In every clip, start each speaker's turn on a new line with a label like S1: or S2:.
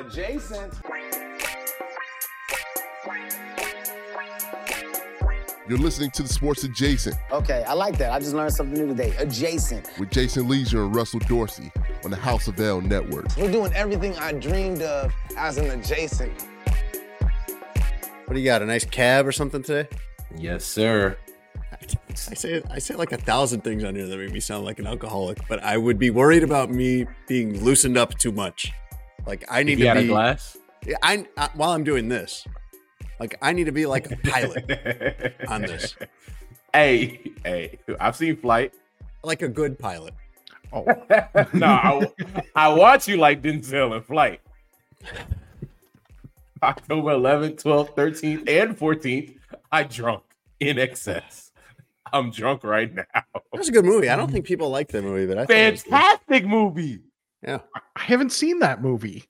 S1: Adjacent.
S2: You're listening to the Sports Adjacent
S1: Okay, I like that. I just learned something new today. Adjacent.
S2: with Jason Lieser and Russell Dorsey on the House of L Network.
S1: We're doing everything I dreamed of as an adjacent.
S3: What do you got? A nice cab or something today?
S4: Yes, sir.
S3: I say I say like a thousand things on here that make me sound like an alcoholic, but I would be worried about me being loosened up too much. Like I need
S4: You
S3: to be
S4: a glass?
S3: Yeah, I, I while I'm doing this, like I need to be like a pilot on this,
S4: Hey, hey, I've seen Flight.
S3: like a good pilot.
S4: Oh no, I, I watch you like Denzel in Flight. October 11th, 12th, 13th, and 14th, I drunk in excess. I'm drunk right now.
S3: That's a good movie. I don't think people like that movie, but I.
S4: Fantastic movie.
S3: Yeah,
S5: I haven't seen that movie.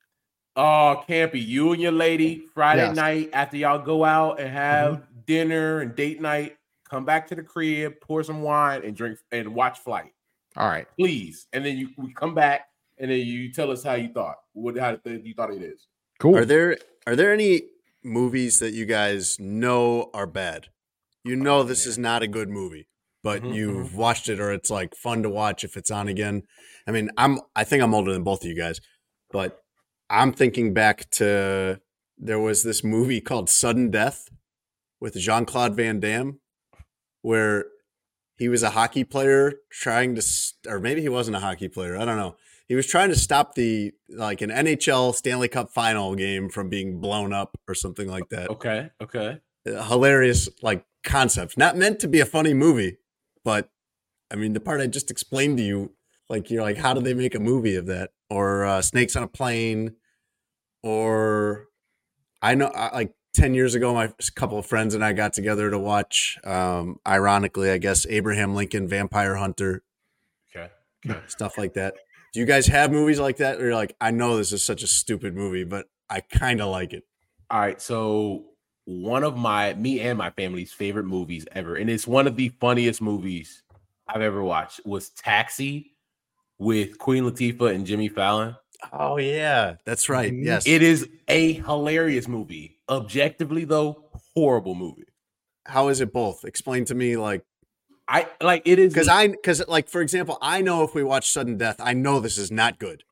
S4: Oh, Campy, you and your lady Friday
S5: Yes.
S4: night after y'all go out and have mm-hmm. dinner and date night, come back to the crib, pour some wine and drink and watch Flight,
S5: All right.
S4: please. And then you we come back and then you tell us how you thought, what how th- you thought it is.
S5: Cool.
S3: Are there are there any movies that you guys know are bad? You know oh, this is not a good movie, but
S4: Mhm,
S3: you've watched it or it's like fun to watch if it's on again. I mean, I'm I think I'm older than both of you guys, but I'm thinking back to there was this movie called Sudden Death with Jean-Claude Van Damme where he was a hockey player trying to or maybe he wasn't a hockey player, I don't know. He was trying to stop the like an NHL Stanley Cup final game from being blown up or something like that.
S4: Okay, okay.
S3: Hilarious like concept. Not meant to be a funny movie, but I mean the part I just explained to you, like you're like, how do they make a movie of that? Or uh, Snakes on a Plane, or I know I, like ten years ago, my a couple of friends and I got together to watch. Um, ironically, I guess Abraham Lincoln Vampire Hunter,
S4: Okay.
S3: stuff like that. Do you guys have movies like that? Or you're like, I know this is such a stupid movie, but I kind of like it.
S4: All right, so one of my me and my family's favorite movies ever, and it's one of the funniest movies I've ever watched, was Taxi with Queen Latifah and Jimmy Fallon.
S3: Oh yeah, that's right.
S5: Mhm.
S3: Yes.
S4: It is a hilarious movie. Objectively, though, horrible movie.
S3: How is it both? Explain to me, like,
S4: I like it is
S3: because I because like for example, I know if we watch Sudden Death, I know this is not good.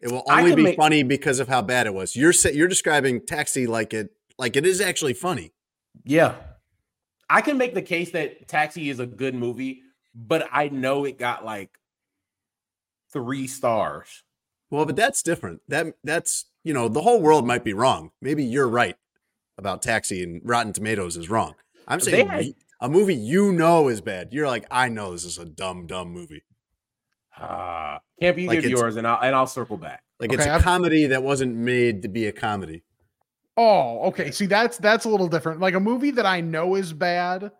S3: It will only be
S4: make-
S3: funny because of how bad it was. You're sa- you're describing Taxi like it like it is actually funny.
S4: yeah. I can make the case that Taxi is a good movie, but I know it got like three stars.
S3: Well, but that's different. That that's you know the whole world might be wrong. Maybe you're right about Taxi and Rotten Tomatoes is wrong. I'm saying
S4: had-
S3: y- a movie you know is bad. You're like, I know this is a dumb, dumb movie.
S4: Uh, can't be
S3: Like
S4: give yours, and I'll and I'll circle back.
S3: Like it's
S5: Okay,
S3: a
S5: I've-
S3: comedy that wasn't made to be a comedy.
S5: Oh, okay. See, that's that's a little different. Like a movie that I know is bad,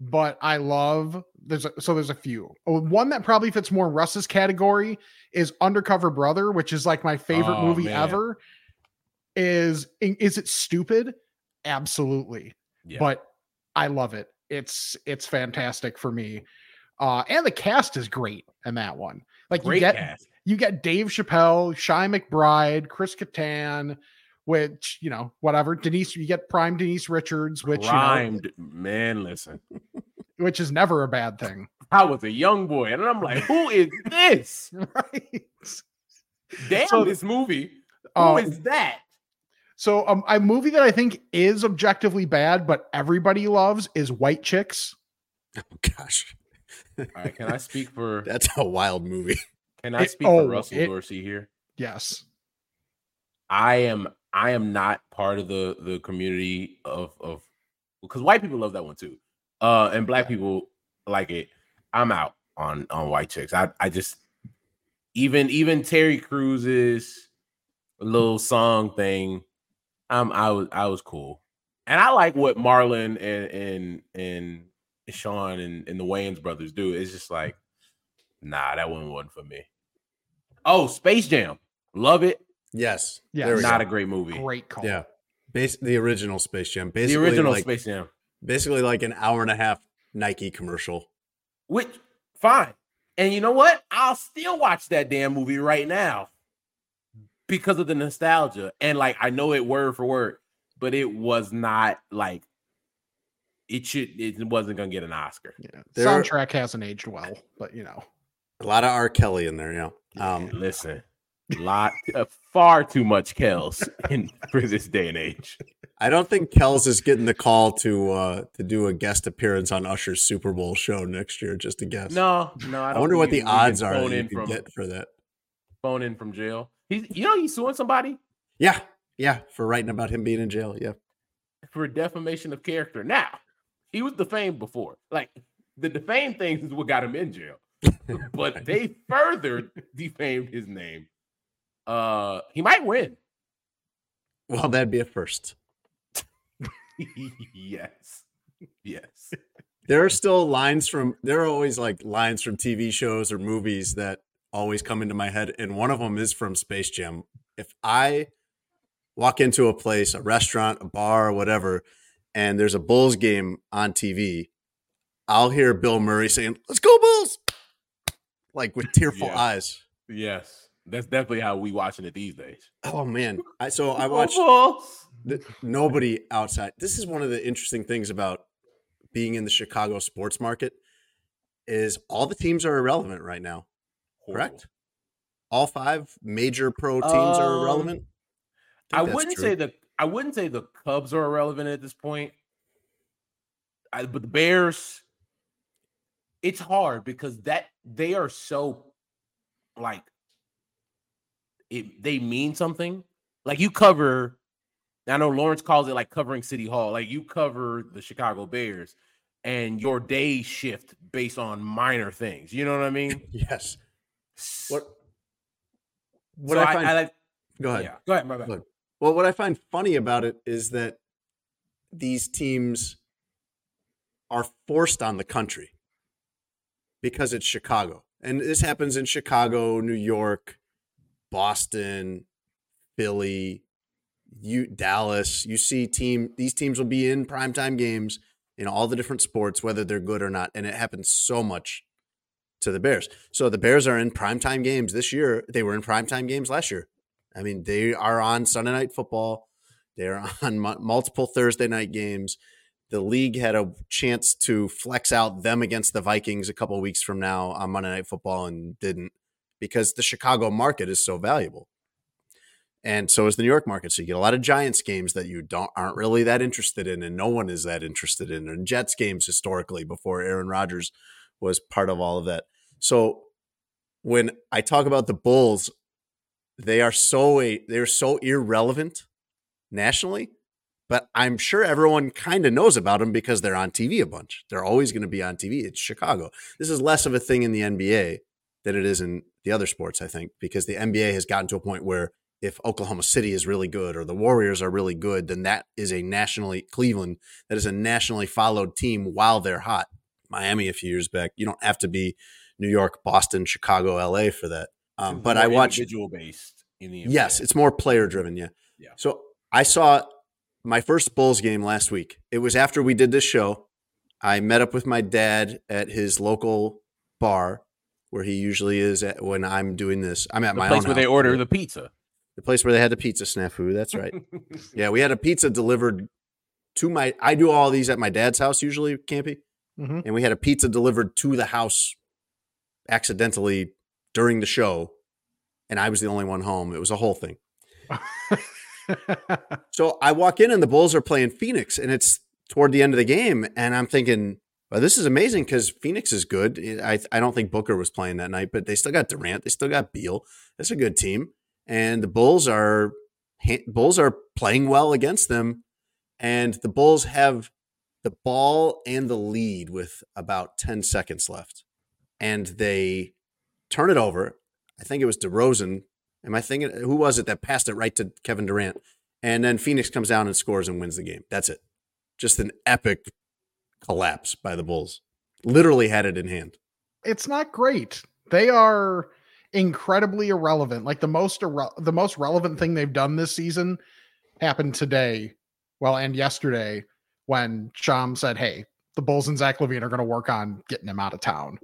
S5: but I love there's a, so there's a few. One that probably fits more Russ's category is Undercover Brother, which is like my favorite
S4: Oh,
S5: movie
S4: man.
S5: ever. Is is it stupid? Absolutely.
S4: Yeah.
S5: But I love it. It's it's fantastic for me. Uh and the cast is great in that one. Like
S4: Great
S5: you get
S4: cast.
S5: you get Dave Chappelle, Chi McBride, Chris Kattan, which, you know, whatever. Denise, you get prime Denise Richards, which you know,
S4: man. Listen,
S5: which is never a bad thing.
S4: I was a young boy, and I'm like, who is this?
S5: right.
S4: Damn,
S5: So-
S4: this movie. Who
S5: Oh,
S4: is that?
S5: So um, a movie that I think is objectively bad, but everybody loves is White Chicks.
S3: Oh gosh,
S4: All right, can I speak for?
S3: that's a wild movie.
S4: Can I
S5: It-
S4: speak
S5: oh,
S4: for Russell
S5: it-
S4: Dorsey here?
S5: Yes.
S4: I am I am not part of the the community of of because white people love that one too. Uh and black people like it. I'm out on on white chicks. I I just even even Terry Crews's little song thing, um I was I was cool. And I like what Marlon and and and Sean and, and the Wayans brothers do. It's just like, nah, that one wasn't for me. Oh, Space Jam. Love it.
S3: Yes,
S5: Yeah,
S3: there
S4: Not
S3: go.
S4: a great movie.
S5: Great call.
S3: yeah. Base the original Space Jam, Basically The
S4: original
S3: like,
S4: Space Jam.
S3: basically like an hour and a half Nike commercial.
S4: Which fine. And you know what? I'll still watch that damn movie right now because of the nostalgia. And like I know it word for word, but it was not like it should it wasn't gonna get an Oscar.
S5: Yeah.
S3: There-
S5: Soundtrack hasn't aged well, but you know.
S3: A lot of R. Kelly in there, yeah. Um,
S4: Listen, lot uh, far too much Kells in for this day and age.
S3: I don't think Kells is getting the call to uh to do a guest appearance on Usher's Super Bowl show next year. Just a guess.
S4: No, no, I,
S3: I,
S4: don't
S3: wonder what the odds are
S4: phoned
S3: that you
S4: in from
S3: get for that.
S4: phone in from jail. He's you know he's suing somebody
S3: Yeah, yeah, for writing about him being in jail. Yeah,
S4: for defamation of character. Now, he was defamed before. Like the defamed things is what got him in jail. but they further defamed his name. Uh he might win.
S3: well, that'd be a first.
S4: yes. Yes.
S3: There are still lines from there are always like lines from TV shows or movies that always come into my head, and one of them is from Space Jam. If I walk into a place, a restaurant, a bar, whatever, and there's a Bulls game on TV, I'll hear Bill Murray saying, "Let's go Bulls!" like with tearful
S4: Yeah.
S3: eyes.
S4: Yes. That's definitely how we watching it these days.
S3: Oh man! I so I
S4: Go
S3: watched the, nobody outside. This is one of the interesting things about being in the Chicago sports market is all the teams are irrelevant right now. Correct? All five major pro teams are
S4: Um,
S3: irrelevant.
S4: I
S3: think that's
S4: wouldn't
S3: true.
S4: say the I wouldn't say the Cubs are irrelevant at this point. I, but the Bears, it's hard because that they are so like it they mean something. Like you cover, I know Lawrence calls it like covering City Hall. Like you cover the Chicago Bears and your day shift based on minor things. You know what I mean?
S3: yes. What? What
S4: So
S3: I find?
S4: like
S3: go ahead.
S4: yeah. Go ahead, my bad.
S3: Ahead. Well, what I find funny about it is that these teams are forced on the country because it's Chicago. And this happens in Chicago, New York, Boston, Philly, you Dallas. You see team these teams will be in primetime games in all the different sports, whether they're good or not. And it happens so much to the Bears. So the Bears are in primetime games this year. They were in primetime games last year. I mean, they are on Sunday night football. They're on mu- multiple Thursday night games. The league had a chance to flex out them against the Vikings a couple weeks from now on Monday Night Football and didn't because the Chicago market is so valuable. And so is the New York market. So you get a lot of Giants games that you don't aren't really that interested in, and no one is that interested in, and Jets games historically before Aaron Rodgers was part of all of that. So when I talk about the Bulls, they are so they're so irrelevant nationally, but I'm sure everyone kind of knows about them because they're on TV a bunch. They're always going to be on TV. It's Chicago. This is less of a thing in the NBA than it is in the other sports, I think, because the NBA has gotten to a point where if Oklahoma City is really good or the Warriors are really good, then that is a nationally Cleveland that is a nationally followed team while they're hot. Miami a few years back. You don't have to be New York, Boston, Chicago, LA for that. Um, but I watch
S4: individual based in the
S3: Yes, it's more player driven. Yeah.
S4: Yeah.
S3: So I saw my first Bulls game last week. It was after we did this show. I met up with my dad at his local bar where he usually is at when I'm doing this. I'm at my own.
S4: the
S3: my
S4: place where they order the pizza.
S3: the place where they had the pizza snafu. That's right. yeah, we had a pizza delivered to my. I do all these at my dad's house usually, Campy,
S5: Mhm.
S3: and we had a pizza delivered to the house accidentally during the show, and I was the only one home. It was a whole thing. So I walk in and the Bulls are playing Phoenix, and it's toward the end of the game, and I'm thinking, well, this is amazing because Phoenix is good. I I don't think Booker was playing that night, but they still got Durant, they still got Beal. That's a good team, and the Bulls are Bulls are playing well against them, and the Bulls have the ball and the lead with about ten seconds left, and they turn it over. I think it was DeRozan. Am I thinking who was it that passed it right to Kevin Durant? And then Phoenix comes down and scores and wins the game. That's it. Just an epic collapse by the Bulls. Literally had it in hand.
S5: it's not great. They are incredibly irrelevant. Like the most irre- the most relevant thing they've done this season happened today, well, and yesterday when Shams said, "Hey, the Bulls and Zach LaVine are going to work on getting him out of town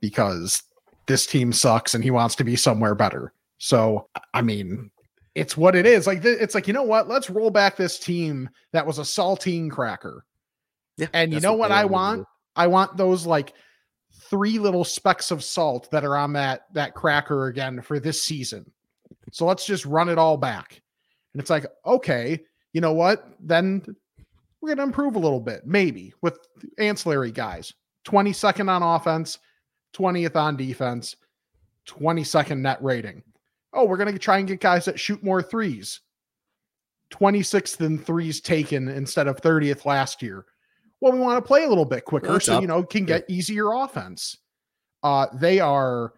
S5: because this team sucks and he wants to be somewhere better." So, I mean, it's what it is. Like it's like you know what? Let's roll back this team that was a saltine cracker.
S3: Yeah.
S5: And you know what
S3: they
S5: I want?
S3: do.
S5: I want those like three little specks of salt that are on that that cracker again for this season. So let's just run it all back. And it's like, okay, you know what? Then we're going to improve a little bit, maybe with ancillary guys. 22nd on offense, 20th on defense, 22nd net rating. Oh, we're going to try and get guys that shoot more threes. 26th in threes taken instead of 30th last year. Well, we want to play a little bit quicker
S3: That's
S5: so
S3: up.
S5: you know can get easier offense. Uh they are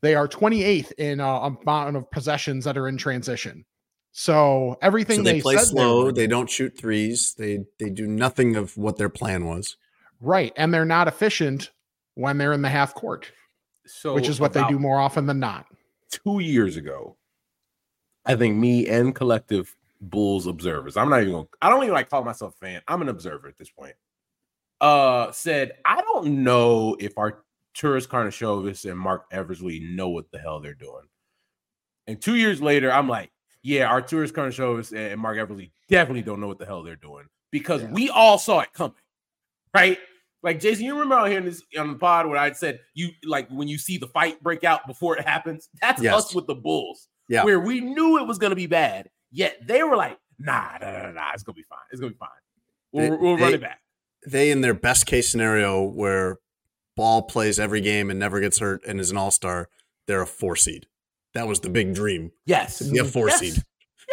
S5: they are 28th in uh, amount of possessions that are in transition. So everything
S3: So they,
S5: they,
S3: play
S5: said they
S3: slow.
S5: gonna
S3: They
S5: do-
S3: don't shoot threes. They they do nothing of what their plan was.
S5: right, and they're not efficient when they're in the half court,
S4: So
S5: which is what they do more often than not.
S4: Two years ago, I think me and collective Bulls observers. I'm not even. Gonna, I don't even like call myself a fan. I'm an observer at this point. Uh, said I don't know if Arturas Karnisovas and Marc Eversley know what the hell they're doing. And two years later, I'm like, yeah, Arturas Karnisovas and Marc Eversley definitely don't know what the hell they're doing because
S5: Yeah.
S4: we all saw it coming, right? Like Jason, you remember out here in this on the pod where I said you like when you see the fight break out before it happens. That's
S3: Yes.
S4: us with the Bulls,
S3: Yeah.
S4: where we knew it was going to be bad, yet they were like, nah, nah, nah, nah, it's gonna be fine. It's gonna be fine. We'll,
S3: They-
S4: we'll run
S3: they-
S4: it back.
S3: They in their best case scenario where Ball plays every game and never gets hurt and is an all star, they're a four seed. That was the big dream
S4: Yes,
S3: to be a four
S4: Yes.
S3: seed.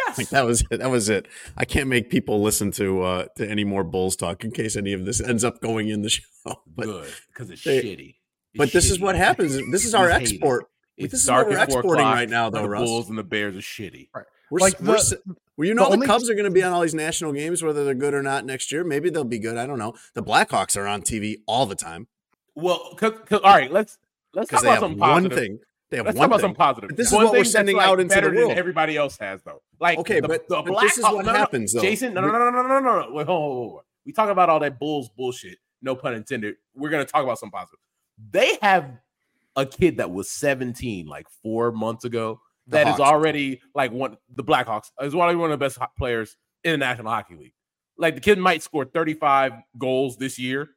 S4: Yes,
S3: Like that was it. That was it. I can't make people listen to uh to any more Bulls talk in case any of this ends up going in the show. But
S4: good because it's
S3: they-
S4: shitty. It's
S3: but this is what happens. This is our
S4: We hate it.
S3: export.
S4: It's
S3: this is
S4: dark
S3: what we're
S4: at four
S3: exporting
S4: o'clock,
S3: right now, though,
S4: The
S3: Russ.
S4: Bulls and the Bears are shitty.
S3: We're
S5: like
S3: we're,
S5: the,
S3: well, you know the,
S5: the
S3: Cubs are going to be on all these national games, whether they're good or not next year. Maybe they'll be good. I don't know. The Blackhawks are on TV all the time.
S4: Well, cause, cause, all right, let's let's talk about some
S3: one
S4: positive.
S3: thing. They have
S4: let's
S3: one
S4: talk
S3: thing.
S4: about some positive.
S3: But this
S4: one is
S3: what we're sending
S4: like
S3: out into the world.
S4: everybody else has though. Like
S3: okay,
S4: the,
S3: but,
S4: the
S3: this is what happens. Though.
S4: Jason, no, no, no, no, no, no, no. Wait, hold, hold, hold. We talk about all that Bulls bullshit. No pun intended. We're going to talk about some positive. They have a kid that was 17 like four months ago
S3: the
S4: That is
S3: Hawks.
S4: already like one the Blackhawks is one of one of the best players in the National Hockey League. Like the kid might score 35 goals this year.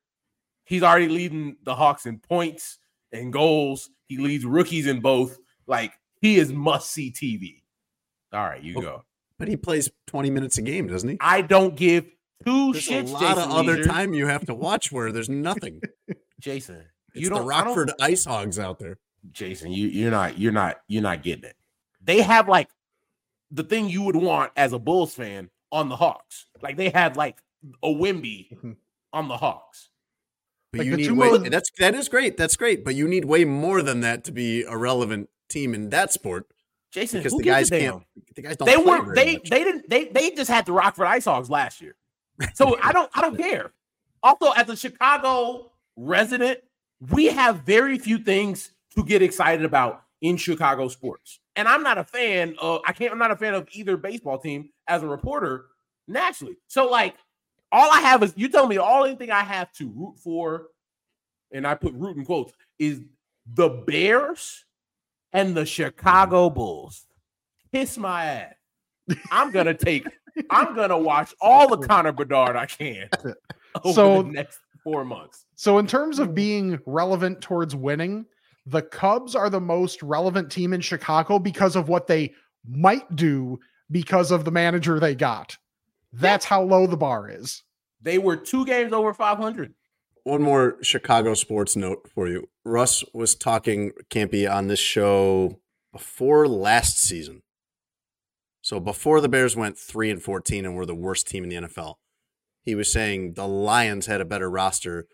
S4: He's already leading the Hawks in points and goals. He leads rookies in both. Like he is must see TV. All right, you
S3: Oh,
S4: go.
S3: But he plays 20 minutes a game, doesn't he?
S4: I don't give two
S3: There's
S4: shits.
S3: a lot
S4: Jason
S3: of other
S4: Lieser.
S3: time you have to watch where there's nothing.
S4: Jason.
S3: It's
S4: you
S3: the
S4: don't I don't-
S3: Rockford Ice Hogs out there.
S4: Jason, you you're not you're not you're not getting it. They have like the thing you would want as a Bulls fan on the Hawks. Like they have like a Wemby
S5: Mhm.
S4: on the Hawks.
S3: But
S5: Like
S3: you need way,
S5: most-
S3: that's that is great. That's great. But you need way more than that to be a relevant team in that sport.
S4: Jason,
S3: because
S4: who
S3: the
S4: gives a
S3: guys
S4: damn?
S3: can't. The guys don't.
S4: They
S3: play
S4: were
S3: very
S4: they
S3: much.
S4: they didn't they they just had the Rockford Ice Hogs last year. So I don't I don't care. Also, as a Chicago resident, we have very few things to get excited about in Chicago sports. And I'm not a fan of I can't I'm not a fan of either baseball team as a reporter naturally. So like all I have is you tell me all anything I have to root for, and I put root in quotes, is the Bears and the Chicago Bulls. Kiss my ass. I'm gonna take. I'm gonna watch all the Connor Bedard I can over
S5: So-
S4: the next four months.
S5: So, in terms of mm. being relevant towards winning, the Cubs are the most relevant team in Chicago because of what they might do because of the manager they got. That's how low the bar is.
S4: They were two games over 500.
S3: One more Chicago sports note for you. Russ was talking Campy on this show before last season. So before the Bears went 3 and 14 and were the worst team in the NFL. He was saying the Lions had a better roster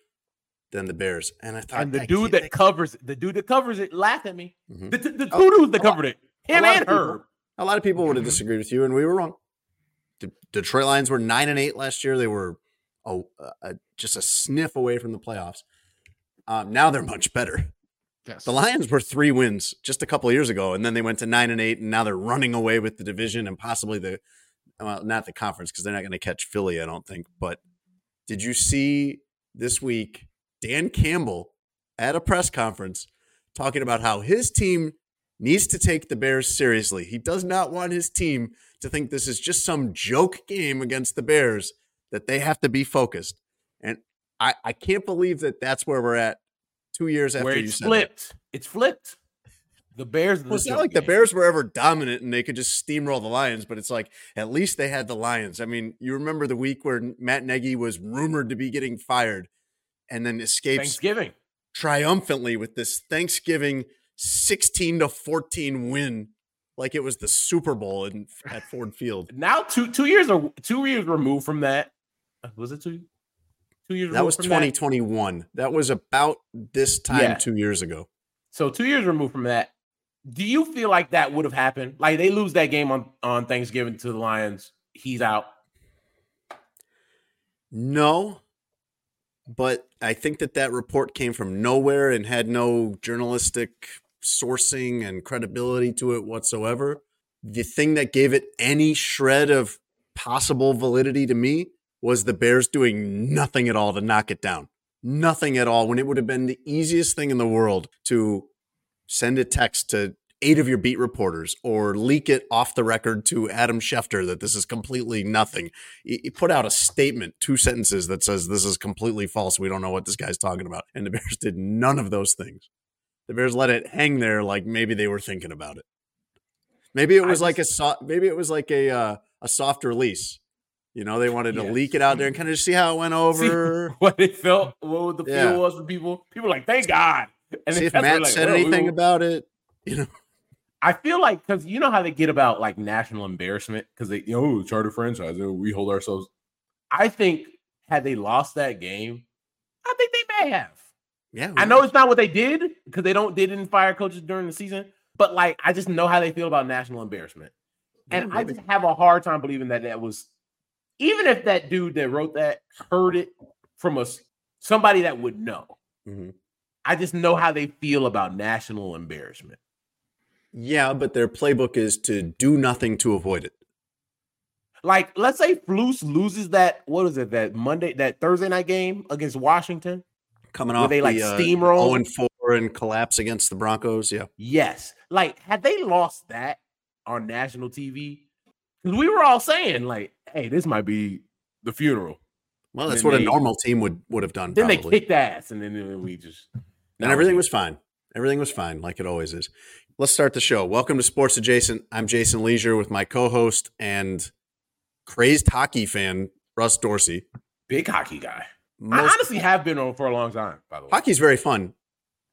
S3: than the Bears. And I thought
S4: And the
S3: I
S4: dude that covers it, the dude that covers it laughed at me.
S3: Mhm.
S4: The, the, two
S3: Oh,
S4: dudes that
S3: a lot-
S4: covered it, him and
S3: people-
S4: Herb.
S3: A lot of people would have disagreed with you, and we were wrong. The Detroit Lions were nine and eight last year. They were a, a, just a sniff away from the playoffs. Um, now they're much better.
S5: Yes.
S3: The Lions were three wins just a couple of years ago, and then they went to nine and eight, and now they're running away with the division and possibly the, well, not the conference because they're not going to catch Philly, I don't think. But did you see this week Dan Campbell at a press conference talking about how his team needs to take the Bears seriously? He does not want his team to think this is just some joke game against the Bears, that they have to be focused. And I, I can't believe that that's where we're at two years after
S4: Where
S3: you
S4: it's
S3: said that.
S4: flipped. It's flipped. The Bears.
S3: Well, it's not like the. Bears were ever dominant and they could just steamroll the Lions, but it's like at least they had the Lions. I mean, you remember the week where Matt Nagy was rumored to be getting fired and then escapes
S4: Thanksgiving.
S3: triumphantly with this Thanksgiving 16 to 14 win like it was the Super Bowl in, at Ford Field.
S4: Now two two years or two years removed from that. Uh, Was it two? Two years.
S3: That was
S4: from
S3: 2021. That was about this time
S4: Yeah.
S3: 2 years ago.
S4: So two years removed from that. Do you feel like that would have happened? Like they lose that game on on Thanksgiving to the Lions. He's out.
S3: No, but I think that that report came from nowhere and had no journalistic sourcing and credibility to it whatsoever. The thing that gave it any shred of possible validity to me was the Bears doing nothing at all to knock it down. Nothing at all when it would have been the easiest thing in the world to send a text to eight of your beat reporters or leak it off the record to Adam Schefter that this is completely nothing. You you put out a statement, two sentences that says this is completely false. We don't know what this guy's talking about. And the Bears did none of those things. The Bears let it hang there like maybe they were thinking about it. Maybe it was like a soft maybe it was like a uh, a soft release. You know, they wanted to
S4: Yes.
S3: leak it out there and kind of see how it went
S4: See
S3: over.
S4: what it felt, what the
S3: Yeah.
S4: feel was for people. People were like, thank God. And
S3: see if Matt
S4: like,
S3: said
S4: we
S3: anything
S4: will-
S3: about it. You know,
S4: I feel like because you know how they get about like national embarrassment because they you know charter franchise oh, we hold ourselves. I think had they lost that game, I think they may have.
S3: yeah.
S4: I know it's not what they did because they don't they didn't fire coaches during the season, but like I just know how they feel about national embarrassment, and
S3: Yeah,
S4: I just have a hard time believing that that was even if that dude that wrote that heard it from us somebody that would know.
S3: Mhm.
S4: I just know how they feel about national embarrassment.
S3: Yeah, but their playbook is to do nothing to avoid it.
S4: Like, let's say Flus loses that what is it that Monday that Thursday night game against Washington.
S3: Coming off
S4: they, like,
S3: the, uh,
S4: steamroll?
S3: 0 and 4 and collapse against the Broncos. Yeah.
S4: Yes, like had they lost that on national TV, because we were all saying like, "Hey, this might be the funeral."
S3: Well, that's what
S4: they-
S3: a normal team would would have done.
S4: Then
S3: probably.
S4: they kicked ass, and then then we just
S3: and everything was fine. Everything was fine, like it always is. Let's start the show. Welcome to Sports Adjacent. I'm Jason Lieser with my co-host and crazed hockey fan Russ Dorsey.
S4: big hockey guy. I
S3: Most-
S4: honestly have been on for a long time. By the way,
S3: hockey's very fun,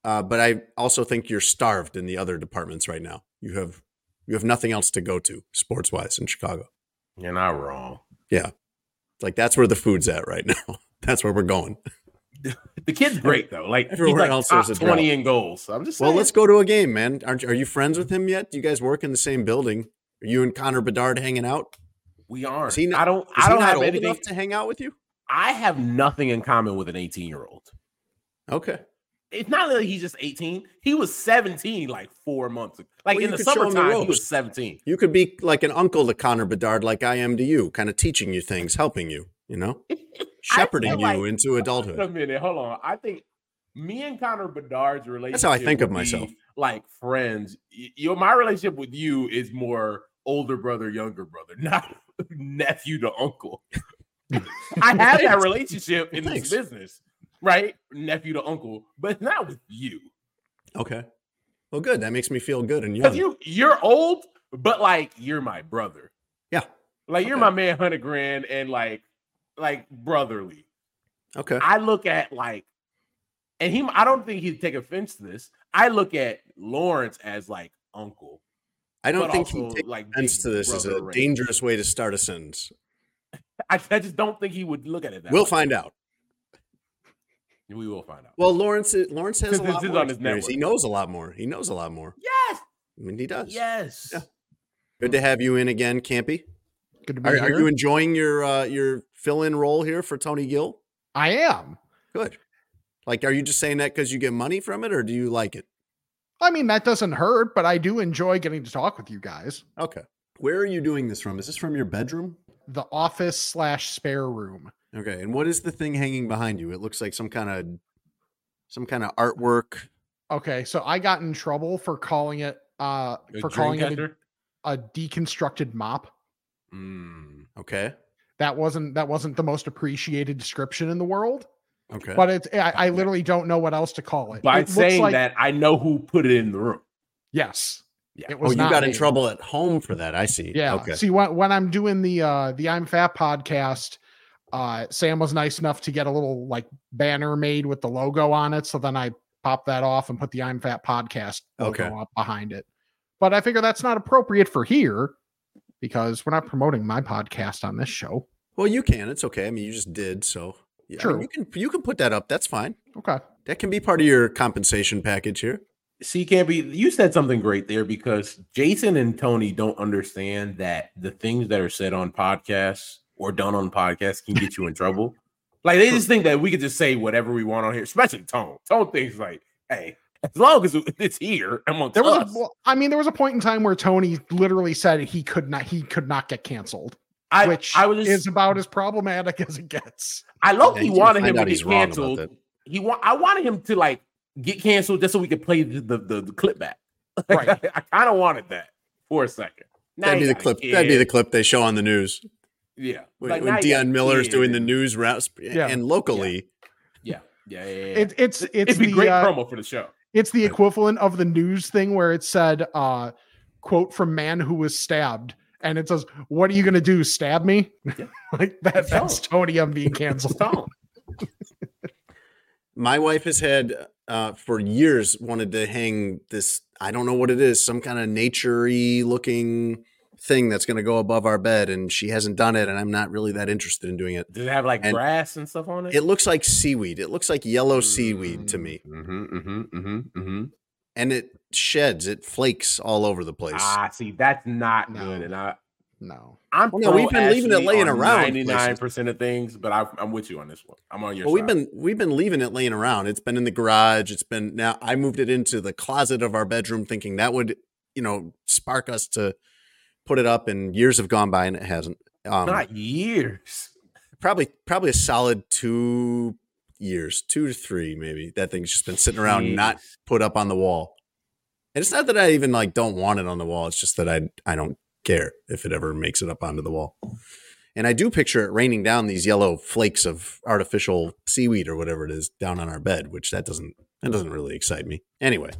S3: uh, but I also think you're starved in the other departments right now. You have you have nothing else to go to sports wise in Chicago.
S4: you're not wrong.
S3: Yeah, it's like that's where the food's at right now. That's where we're going.
S4: the kid's great though. Like
S3: Everywhere
S4: he's like
S3: else there's a
S4: twenty
S3: drought.
S4: in goals. So I'm just
S3: Well, let's go to a game, man. Aren't you, are you friends with him yet? Do you guys work in the same building? Are you and Connor Bedard hanging out?
S4: We aren't.
S3: Is he not-
S4: I don't. I don't have
S3: old
S4: anything.
S3: enough to hang out with you?
S4: I have nothing in common with an 18 year old.
S3: Okay.
S4: It's not that he's just 18. He was 17 like four months ago. Like
S3: Well,
S4: in the
S3: show the
S4: summertime, he was 17.
S3: You could be like an uncle to Connor Bedard, like I am to you, kind of teaching you things, helping you, you know, shepherding you
S4: like-
S3: into
S4: Wait a
S3: adulthood.
S4: minute, hold on. I think me and Connor Bedard's relationship.
S3: That's how I think of myself.
S4: Like friends. You, my relationship with you is more older brother, younger brother, not nephew to uncle. I have that relationship in
S3: Thanks.
S4: this business, right? Nephew to uncle, but not with you.
S3: Okay. Well, good. That makes me feel good and young.
S4: you you're old, but like you're my brother.
S3: Yeah.
S4: Like you're my man, hundred grand, and like like brotherly.
S3: Okay.
S4: I look at like, and he, I don't think he'd take offense to this. I look at Lawrence as like uncle.
S3: I don't think he takes
S4: like,
S3: offense to this as a dangerous way to start a sentence.
S4: I, I just don't think he would look at it that way.
S3: We'll
S4: way.
S3: find out.
S4: We will find out.
S3: Well, Lawrence Lawrence has a lot more
S4: on his
S3: experience. He knows a lot more. He knows a lot more.
S4: yes,
S3: I mean, he does.
S4: yes.
S3: Yeah. Good to have you in again, Campy.
S5: Good to be
S3: Are,
S5: here.
S3: are you enjoying your uh, your fill in role here for Tony Gill?
S5: I am.
S3: Good. Like, are you just saying that because you get money from it, or do you like it?
S5: I mean, that doesn't hurt, but I do enjoy getting to talk with you guys.
S3: Okay. Where are you doing this from? Is this from your bedroom?
S5: The office slash spare room.
S3: Okay. And what is the thing hanging behind you? It looks like some kind of some kind of artwork.
S5: Okay, so I got in trouble for calling it uh
S4: A
S5: for
S4: dream
S5: calling it a, a deconstructed mop.
S4: Mm.
S3: Okay.
S5: That wasn't that wasn't the most appreciated description in the world,
S3: Okay.
S5: but it's I, I literally don't know what else to call it.
S4: By
S5: it
S4: saying
S5: like-
S4: that, I know who put it in the room.
S5: yes,
S4: Yeah.
S5: it
S3: oh, you
S5: not
S3: got in trouble at home for that. I see.
S5: Yeah.
S3: Okay.
S5: See, when when I'm doing the uh the I'm Fat podcast, uh Sam was nice enough to get a little like banner made with the logo on it. So then I popped that off and put the I'm Fat podcast logo
S3: Okay.
S5: up behind it. But I figure that's not appropriate for here because we're not promoting my podcast on this show.
S3: Well, you can. It's okay. I mean, you just did. So yeah, I mean, you can you can put that up. That's fine.
S5: Okay.
S3: That can be part of your compensation package here.
S4: See, Campy, you said something great there because Jason and Tony don't understand that the things that are said on podcasts or done on podcasts can get you in trouble. Like they just think that we could just say whatever we want on here, especially Tone. Tone thinks like, hey, as long as it's here amongst
S5: There was
S4: us.
S5: a, well, I mean, there was a point in time where Tony literally said he could not he could not get canceled,
S4: I,
S5: which
S4: I was just,
S5: is about as problematic as it gets.
S4: I
S3: Yeah,
S4: low-key
S3: he's gonna
S4: wanted him to
S3: out
S4: get canceled. He want I wanted him to like get canceled just so we could play the the, the, the clip back.
S5: Right.
S4: I, kind of wanted that for a second. Now
S3: That'd be the
S4: got a
S3: clip. That'd be the clip they show on the news
S4: Yeah.
S3: when,
S4: Like,
S3: when
S4: now he got
S3: Deion
S4: a
S3: Miller's
S4: kid
S3: doing the news routes
S5: Yeah.
S3: and locally.
S4: Yeah. Yeah. Yeah. yeah.
S5: It, it's it's
S4: It'd be
S5: the
S4: great
S5: uh,
S4: promo for the show.
S5: It's the equivalent of the news thing where it said, uh, quote from man who was stabbed. And it says, What are you gonna do? Stab me? like that
S4: It's
S5: that's Tony I'm being canceled.
S4: Tone.
S3: My wife has had uh, for years wanted to hang this. I don't know what it is, some kind of naturey looking thing that's going to go above our bed, and she hasn't done it, and I'm not really that interested in doing it.
S4: Does it have like
S3: And-
S4: grass and stuff on it?
S3: It looks like seaweed. It looks like yellow seaweed to me,
S4: Mm-hmm, mm-hmm, mm-hmm, mm-hmm.
S3: and it sheds. It flakes all over the place.
S4: Ah, see, that's not
S5: No.
S4: good. And I,
S5: No.
S4: I'm
S3: Well, no, we've been leaving it laying around
S4: Ninety nine
S3: places.
S4: percent of things, but I, I'm with you on this one. I'm on your
S3: Well, we've been we've been leaving it laying around. It's been in the garage. It's been now. I moved it into the closet of our bedroom, thinking that would you know spark us to put it up. And years have gone by, and it hasn't. Um,
S4: not years.
S3: probably probably a solid two years, two to three, maybe. That thing's just been sitting around, not put up on the wall. And it's not that I even like don't want it on the wall. It's just that I I don't care if it ever makes it up onto the wall. And I do picture it raining down these yellow flakes of artificial seaweed or whatever it is down on our bed, which that doesn't that doesn't really excite me. Anyway,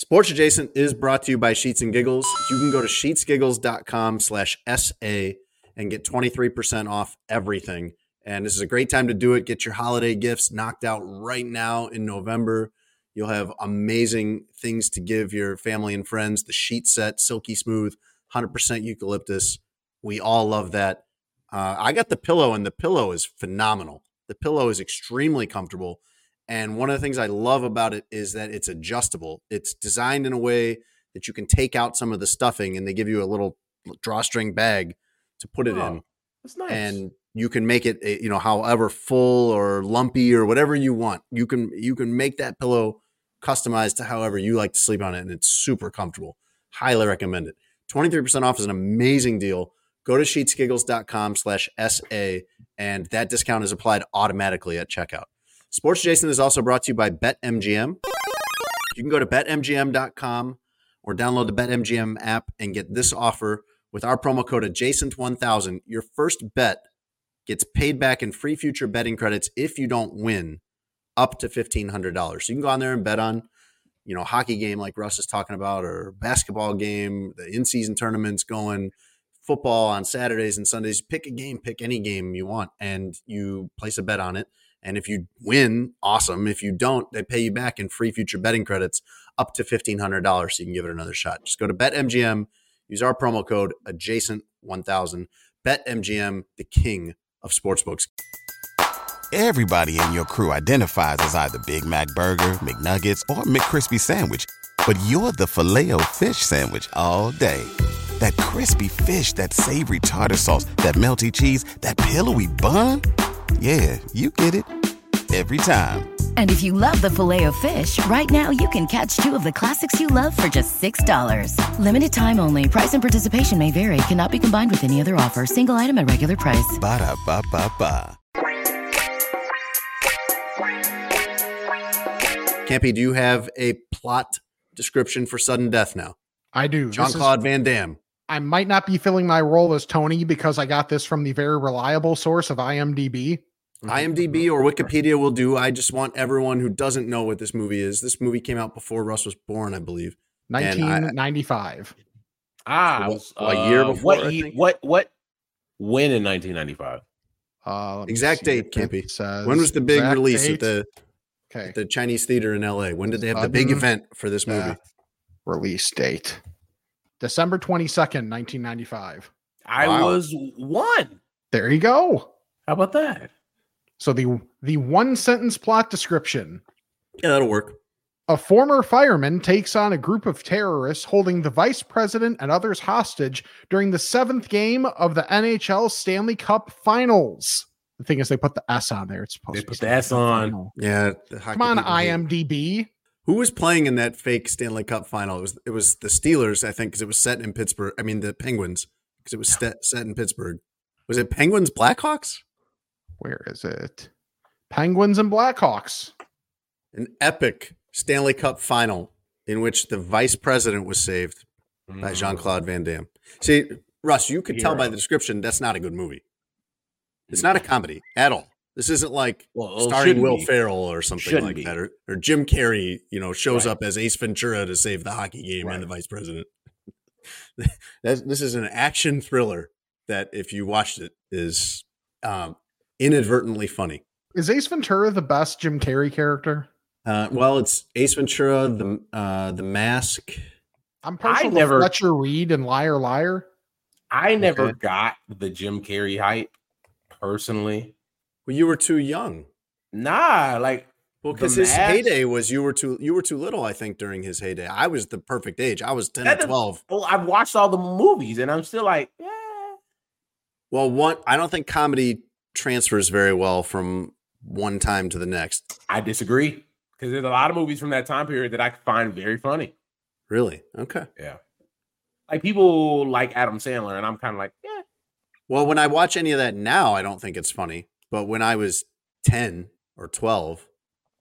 S3: Sports Adjacent is brought to you by Sheets and Giggles. You can go to sheetsgiggles.com slash SA and get 23% off everything. And this is a great time to do it. Get your holiday gifts knocked out right now in November. You'll have amazing things to give your family and friends. The sheet set, silky smooth, 100% eucalyptus. We all love that. Uh, I got the pillow, and the pillow is phenomenal. The pillow is extremely comfortable. And one of the things I love about it is that it's adjustable. It's designed in a way that you can take out some of the stuffing and they give you a little drawstring bag to put it
S4: Oh,
S3: in.
S4: That's nice.
S3: And you can make it, eh, you know, however full or lumpy or whatever you want. You can you can make that pillow customized to however you like to sleep on it, and it's super comfortable. Highly recommend it. 23% off is an amazing deal. Go to sheetsgiggles.com slash SA, and that discount is applied automatically at checkout. Sports Adjacent is also brought to you by BetMGM. You can go to betmgm.com or download the BetMGM app and get this offer with our promo code adjacent1000. Your first bet gets paid back in free future betting credits if you don't win up to $1,500. So you can go on there and bet on, you know, hockey game like Russ is talking about, or basketball game, the in season tournaments going, football on Saturdays and Sundays. Pick a game, pick any game you want, and you place a bet on it. And if you win, awesome. If you don't, they pay you back in free future betting credits up to $1,500 so you can give it another shot. Just go to BetMGM, use our promo code adjacent1000. BetMGM, the king of sportsbooks.
S6: Everybody in your crew identifies as either Big Mac Burger, McNuggets, or McCrispy Sandwich. But you're the filet fish Sandwich all day. That crispy fish, that savory tartar sauce, that melty cheese, that pillowy bun. Yeah, you get it. Every time.
S7: And if you love the filet of fish, right now you can catch two of the classics you love for just $6. Limited time only. Price and participation may vary. Cannot be combined with any other offer. Single item at regular price.
S6: Ba-da-ba-ba-ba.
S3: Campy, do you have a plot description for sudden death now?
S5: I do. This
S3: Jean
S5: is-
S3: Claude Van Damme.
S5: I might not be filling my role as Tony because I got this from the very reliable source of IMDb.
S3: IMDb or Wikipedia will do. I just want everyone who doesn't know what this movie is. This movie came out before Russ was born, I believe. And I-
S5: 1995.
S4: ah,
S3: What-
S4: was,
S3: what year
S4: uh,
S3: before,
S4: What,
S3: I
S4: ye-
S3: think?
S4: what, what, when in 1995?
S5: Uh,
S3: Exact date,
S5: if
S3: Campy.
S5: it says
S3: When was the big release
S5: date.
S3: at the
S5: okay
S3: at the Chinese theater in LA? When did they have the big event for this movie?
S5: release date? December 22nd, 1995.
S4: I
S3: Wow.
S4: was one.
S5: There you go.
S4: How about that?
S5: So the the one sentence plot description.
S3: Yeah, that'll work.
S5: A former fireman takes on a group of terrorists holding the vice president and others hostage during the seventh game of the NHL Stanley Cup Finals. The thing is, they put the S on there. It's supposed
S4: They
S5: to be
S4: put the S on.
S5: Final.
S3: Yeah. the
S5: Come on,
S3: people hate.
S5: IMDb.
S3: Who was playing in that fake Stanley Cup final? It was it was the Steelers, I think, because it was set in Pittsburgh. I mean, the Penguins, because it was set, set in Pittsburgh. Was it Penguins Blackhawks?
S5: Where is it? Penguins and Blackhawks.
S3: An epic Stanley Cup final in which the vice president was saved by
S4: Mm.
S3: Jean Claude Van Damme. See, Russ, you could tell by the description that's not a good movie. It's not a comedy at all. This isn't like
S4: Well, it
S3: starring Will
S4: be.
S3: Ferrell or something
S4: Shouldn't
S3: like
S4: be.
S3: that, or, or Jim Carrey, you know, shows
S4: Right.
S3: up as Ace Ventura to save the hockey game
S4: Right.
S3: and the vice president. This is an action thriller that, if you watched it, is um, inadvertently funny.
S5: Is Ace Ventura the best Jim Carrey character?
S3: Uh, well, it's Ace Ventura, the uh, the Mask.
S5: I'm partial
S4: never-
S5: to Fletcher Reede and Liar Liar.
S4: I never
S3: Okay.
S4: got the Jim Carrey hype personally.
S3: Well, you were too young.
S4: Nah, like
S3: Well, because his
S4: Mask-
S3: heyday was you were too you were too little. I think during his heyday, I was the perfect age. I was ten
S4: That
S3: or
S4: doesn't-
S3: twelve.
S4: well, I've watched all the movies and I'm still like, yeah.
S3: Well, one I don't think comedy transfers very well from one time to the next.
S4: I disagree because there's a lot of movies from that time period that I find very funny.
S3: Really? Okay.
S4: Yeah, like people like Adam Sandler, and I'm kind of like, yeah,
S3: Well, when I watch any of that now, I don't think it's funny. But when I was 10 or 12,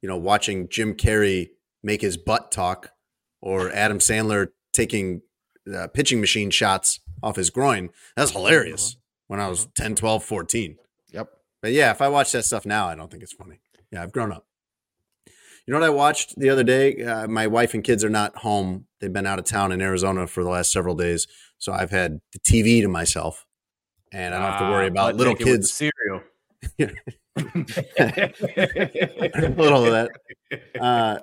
S3: you know, watching Jim Carrey make his butt talk or Adam Sandler taking uh, pitching machine shots off his groin, that's hilarious when I was 10, 12, 14. But yeah, if I watch that stuff now, I don't think it's funny. Yeah, I've grown up. You know what I watched the other day? Uh, my wife and kids are not home. They've been out of town in Arizona for the last several days. So I've had the TV to myself and I don't have to worry about
S4: butt
S3: little
S4: naked with the
S3: kids.
S4: cereal.
S3: a little of that. Uh,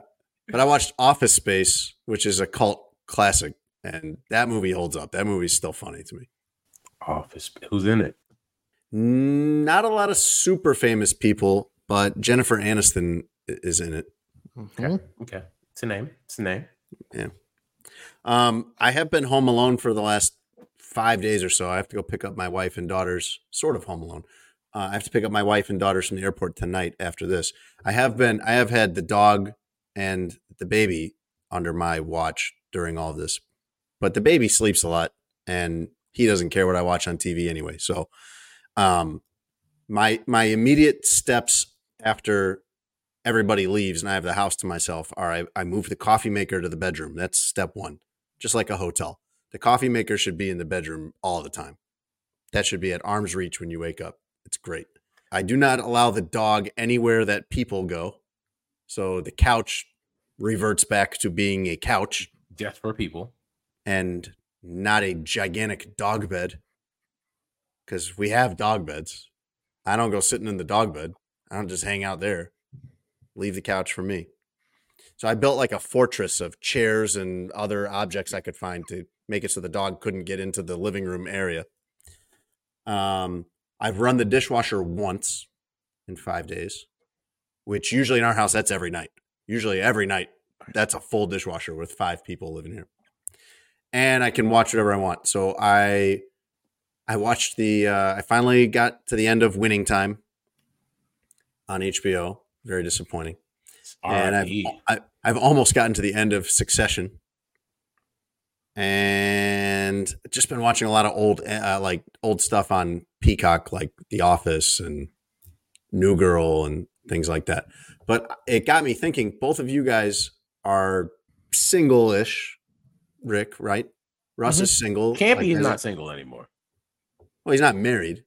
S3: but I watched Office Space, which is a cult classic, and that movie holds up. That movie's still funny to me.
S4: Office. Who's in it?
S3: Not a lot of super famous people, but Jennifer Aniston is in it.
S5: Mhm.
S4: Okay. It's a name. It's a name. Yeah.
S3: Um, I have been home alone for the last five days or so. I have to go pick up my wife and daughters, sort of home alone. Uh, I have to pick up my wife and daughters from the airport tonight after this. I have been, I have had the dog and the baby under my watch during all of this, but the baby sleeps a lot and he doesn't care what I watch on TV anyway. So, um, my, my immediate steps after everybody leaves and I have the house to myself are I, I move the coffee maker to the bedroom. That's step one just like a hotel. The coffee maker should be in the bedroom all the time. That should be at arm's reach when you wake up. It's great. I do not allow the dog anywhere that people go. So the couch reverts back to being a couch
S4: Just for people.
S3: and not a gigantic dog bed because we have dog beds. I don't go sitting in the dog bed. I don't just hang out there. Leave the couch for me. So I built like a fortress of chairs and other objects I could find to make it so the dog couldn't get into the living room area. Um, I've run the dishwasher once in five days, which usually in our house that's every night. Usually every night that's a full dishwasher with five people living here and I can watch whatever I want. So I I watched the uh, I finally got to the end of Winning Time on HBO. Very disappointing. And I've
S4: R.I.P..
S3: I, I've almost gotten to the end of Succession. And just been watching a lot of old uh, like old stuff on Peacock like The Office and New Girl and things like that. But it got me thinking both of you guys are single-ish Rick, right? Russ is single.
S4: Campy
S3: like,
S4: is
S3: has-
S4: not single anymore.
S3: Well, he's not married.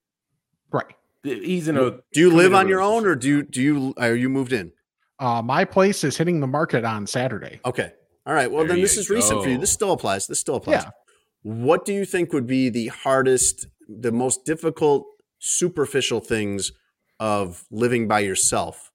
S5: Right.
S4: He's in a.
S3: Do you live on your own, or do you do you are you moved in?
S5: Uh, my place is hitting the market on Saturday.
S3: Okay, all right. Well,
S4: There
S3: then this
S4: you
S3: is recent for you. This still applies. This still applies.
S5: Yeah.
S3: What do you think would be the hardest, the most difficult, superficial things of living by yourself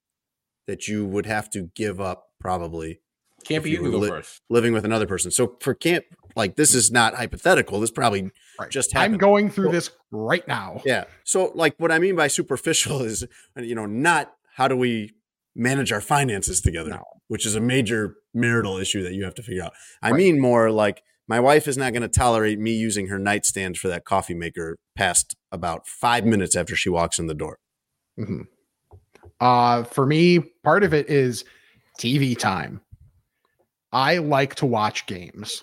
S3: that you would have to give up? Probably
S4: Campy, you
S3: you
S4: can
S3: were
S4: go
S3: lit-
S4: first.
S3: living with another person. So for camp, like this is not hypothetical. This probably
S5: Right.
S3: just happened.
S5: I'm going through
S3: Well-
S5: this right now.
S3: Yeah. So, like, what I mean by superficial is, you know, not how do we manage our finances together,
S5: No.
S3: which is a major marital issue that you have to figure out. I
S5: Right.
S3: mean, more like my wife is not going to tolerate me using her nightstand for that coffee maker past about five minutes after she walks in the door.
S5: Mhm. Uh, for me, part of it is TV time. I like to watch games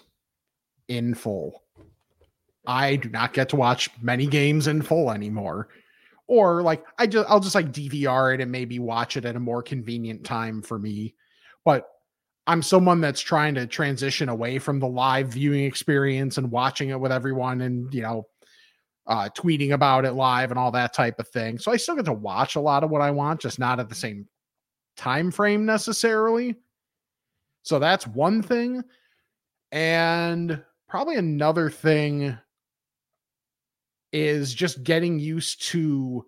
S5: in full. I do not get to watch many games in full anymore. Or like I just I'll just like DVR it and maybe watch it at a more convenient time for me. But I'm someone that's trying to transition away from the live viewing experience and watching it with everyone and you know uh, tweeting about it live and all that type of thing. So I still get to watch a lot of what I want, just not at the same time frame necessarily. So that's one thing. And probably another thing is just getting used to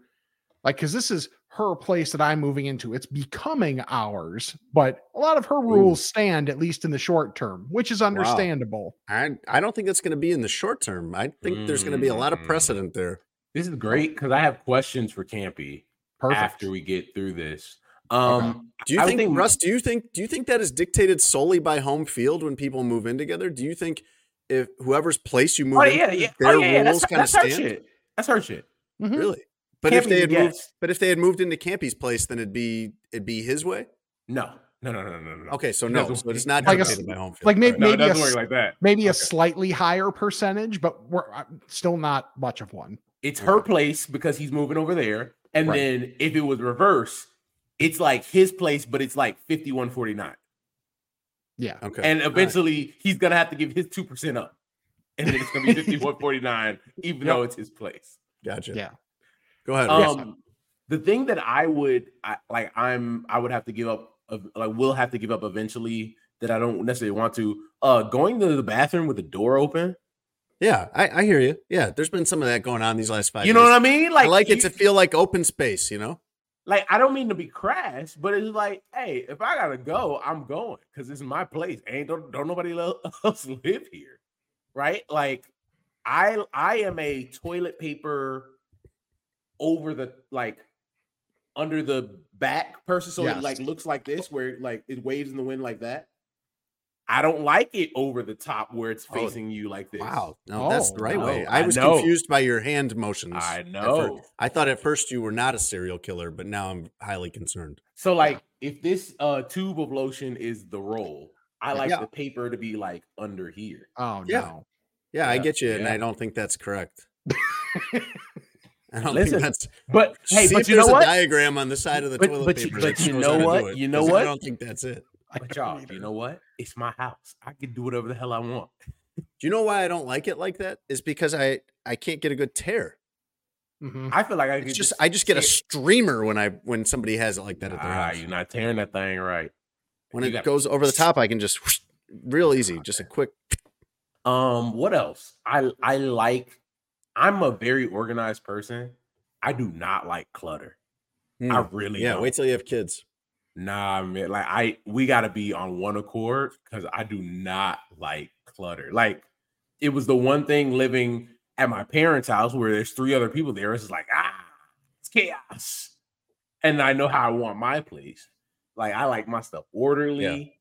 S5: like because this is her place that I'm moving into. It's becoming ours, but a lot of her rules stand at least in the short term, which is understandable.
S3: I, I don't think that's going to be in the short term. I think there's going to be a lot of
S4: Mm.
S3: precedent there.
S4: This is great because I have questions for Campy
S5: Perfect.
S4: after we get through this. Um,
S3: Do you
S4: I would
S3: think, Russ? Do you think do you think that is dictated solely by home field when people move in together? Do you think if whoever's place you move
S4: Oh
S3: in,
S4: yeah, yeah.
S3: their
S4: oh, yeah, yeah.
S3: rules
S4: That's,
S3: kind of
S4: that's her
S3: stand?
S4: shit. That's her shit.
S5: Mhm.
S3: Really? But if they
S4: a
S3: had moved,
S4: guest.
S3: but if they had moved into Campy's place, then it'd be it'd be his way.
S4: No, no, no, no, no, no.
S3: Okay, so
S4: It
S3: no,
S4: doesn't-
S3: so it's not
S5: Like a
S3: dictated
S5: s-
S3: by home field.
S5: like maybe
S4: No, it
S5: maybe a,
S4: doesn't work like that.
S5: maybe a slightly higher percentage, but we're uh, still not much of one.
S4: It's her place because he's moving over there. And
S5: Right.
S4: then if it was reverse, it's like his place, but it's like 5149.
S5: Yeah.
S3: okay,
S4: And
S3: all right.
S4: eventually he's gonna have to give his two percent up. And then it's gonna be 5149, even
S5: Yep.
S4: though it's his place.
S3: gotcha.
S5: Yeah.
S3: go ahead. Russ.
S4: Um the thing that I would I, like I'm I would have to give up of- like will have to give up eventually that I don't necessarily want to uh going to the bathroom with the door open.
S3: yeah, I, I hear you. Yeah, there's been some of that going on these last five.
S4: You know
S3: years.
S4: what I mean?
S3: Like, I like
S4: you-
S3: it to feel like open space. You know.
S4: Like I don't mean to be crass, but it's like, hey, if I gotta go, I'm going because it's my place. Ain't don't, don't nobody else live here, right? Like, I I am a toilet paper over the like under the back person, so
S5: Yes.
S4: it like looks like this, where like it waves in the wind like that. I don't like it over the top where it's
S3: Oh,
S4: facing you like this.
S3: Wow, no, that's the
S5: Oh,
S3: right
S4: no,
S3: way. I
S4: I
S3: was
S4: know.
S3: confused by your hand motions.
S4: I know.
S3: I thought at first you were not a serial killer, but now I'm highly concerned.
S4: So like if this uh tube of lotion is the roll, I like
S3: Yeah.
S4: the paper to be like under here.
S5: Oh
S3: Yeah.
S5: no.
S3: Yeah, I get you, and. I don't think that's correct. I don't
S4: Listen,
S3: think that's.
S4: But hey,
S3: see
S4: but
S3: if
S4: you know
S3: there's
S4: what?
S3: diagram on the side of the
S4: But-
S3: toilet
S4: but you-
S3: paper.
S4: but you know what? You know
S3: 'cause
S4: what?
S3: I don't think that's it.
S4: But y'all, you know what? It's my house. I can do whatever the hell I want.
S3: Do you know why I don't like it like that? Is because I I can't get a good tear.
S5: Mhm.
S4: I feel like I could
S3: It's just I just get a streamer when I when somebody has it like that at their
S4: Ah,
S3: house.
S4: you're not tearing that thing right.
S3: When
S4: you
S3: it
S4: got-
S3: goes over the top, I can just whoosh, real easy, just a quick.
S4: Um, what else? I I like. I'm a very organized person. I do not like clutter. I
S3: Mm.
S4: really
S3: Yeah,
S4: don't.
S3: wait till you have kids.
S4: Nah, man. Like I, we got to be on one accord because I do not like clutter. Like it was the one thing living at my parents' house where there's three other people there. It's like ah, it's chaos, and I know how I want my place. Like I like my stuff orderly,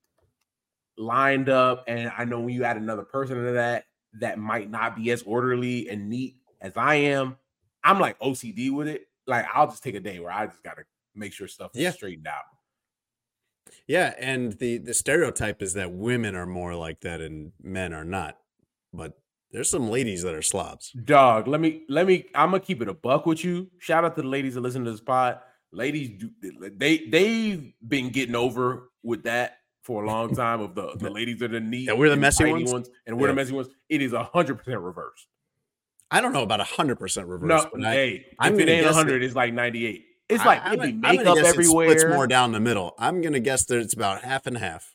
S4: lined up, and I know when you add another person into that that might not be as orderly and neat as I am. I'm like OCD with it. Like I'll just take a day where I just gotta make sure stuff is
S3: Yeah.
S4: straightened out.
S3: Yeah, and the the stereotype is that women are more like that and men are not. But there's some ladies that are slobs.
S4: Dog, let me let me. I'm gonna keep it a buck with you. Shout out to the ladies that listen to this pod. Ladies, do they they've been getting over with that for a long time. Of the the ladies that are neat,
S3: Yeah, we're the messy
S4: tidy
S3: ones?
S4: and we're the messy ones. It is a hundred percent reversed.
S3: I don't know about hundred percent reverse.
S4: No,
S3: but I,
S4: hey,
S3: I'm
S4: if it ain't hundred,
S3: it-
S4: it's like ninety eight. It's like
S3: I'm
S4: it'd be
S3: gonna- I'm gonna
S4: makeup
S3: guess it splits more down the middle. I'm gonna guess that it's about half and half.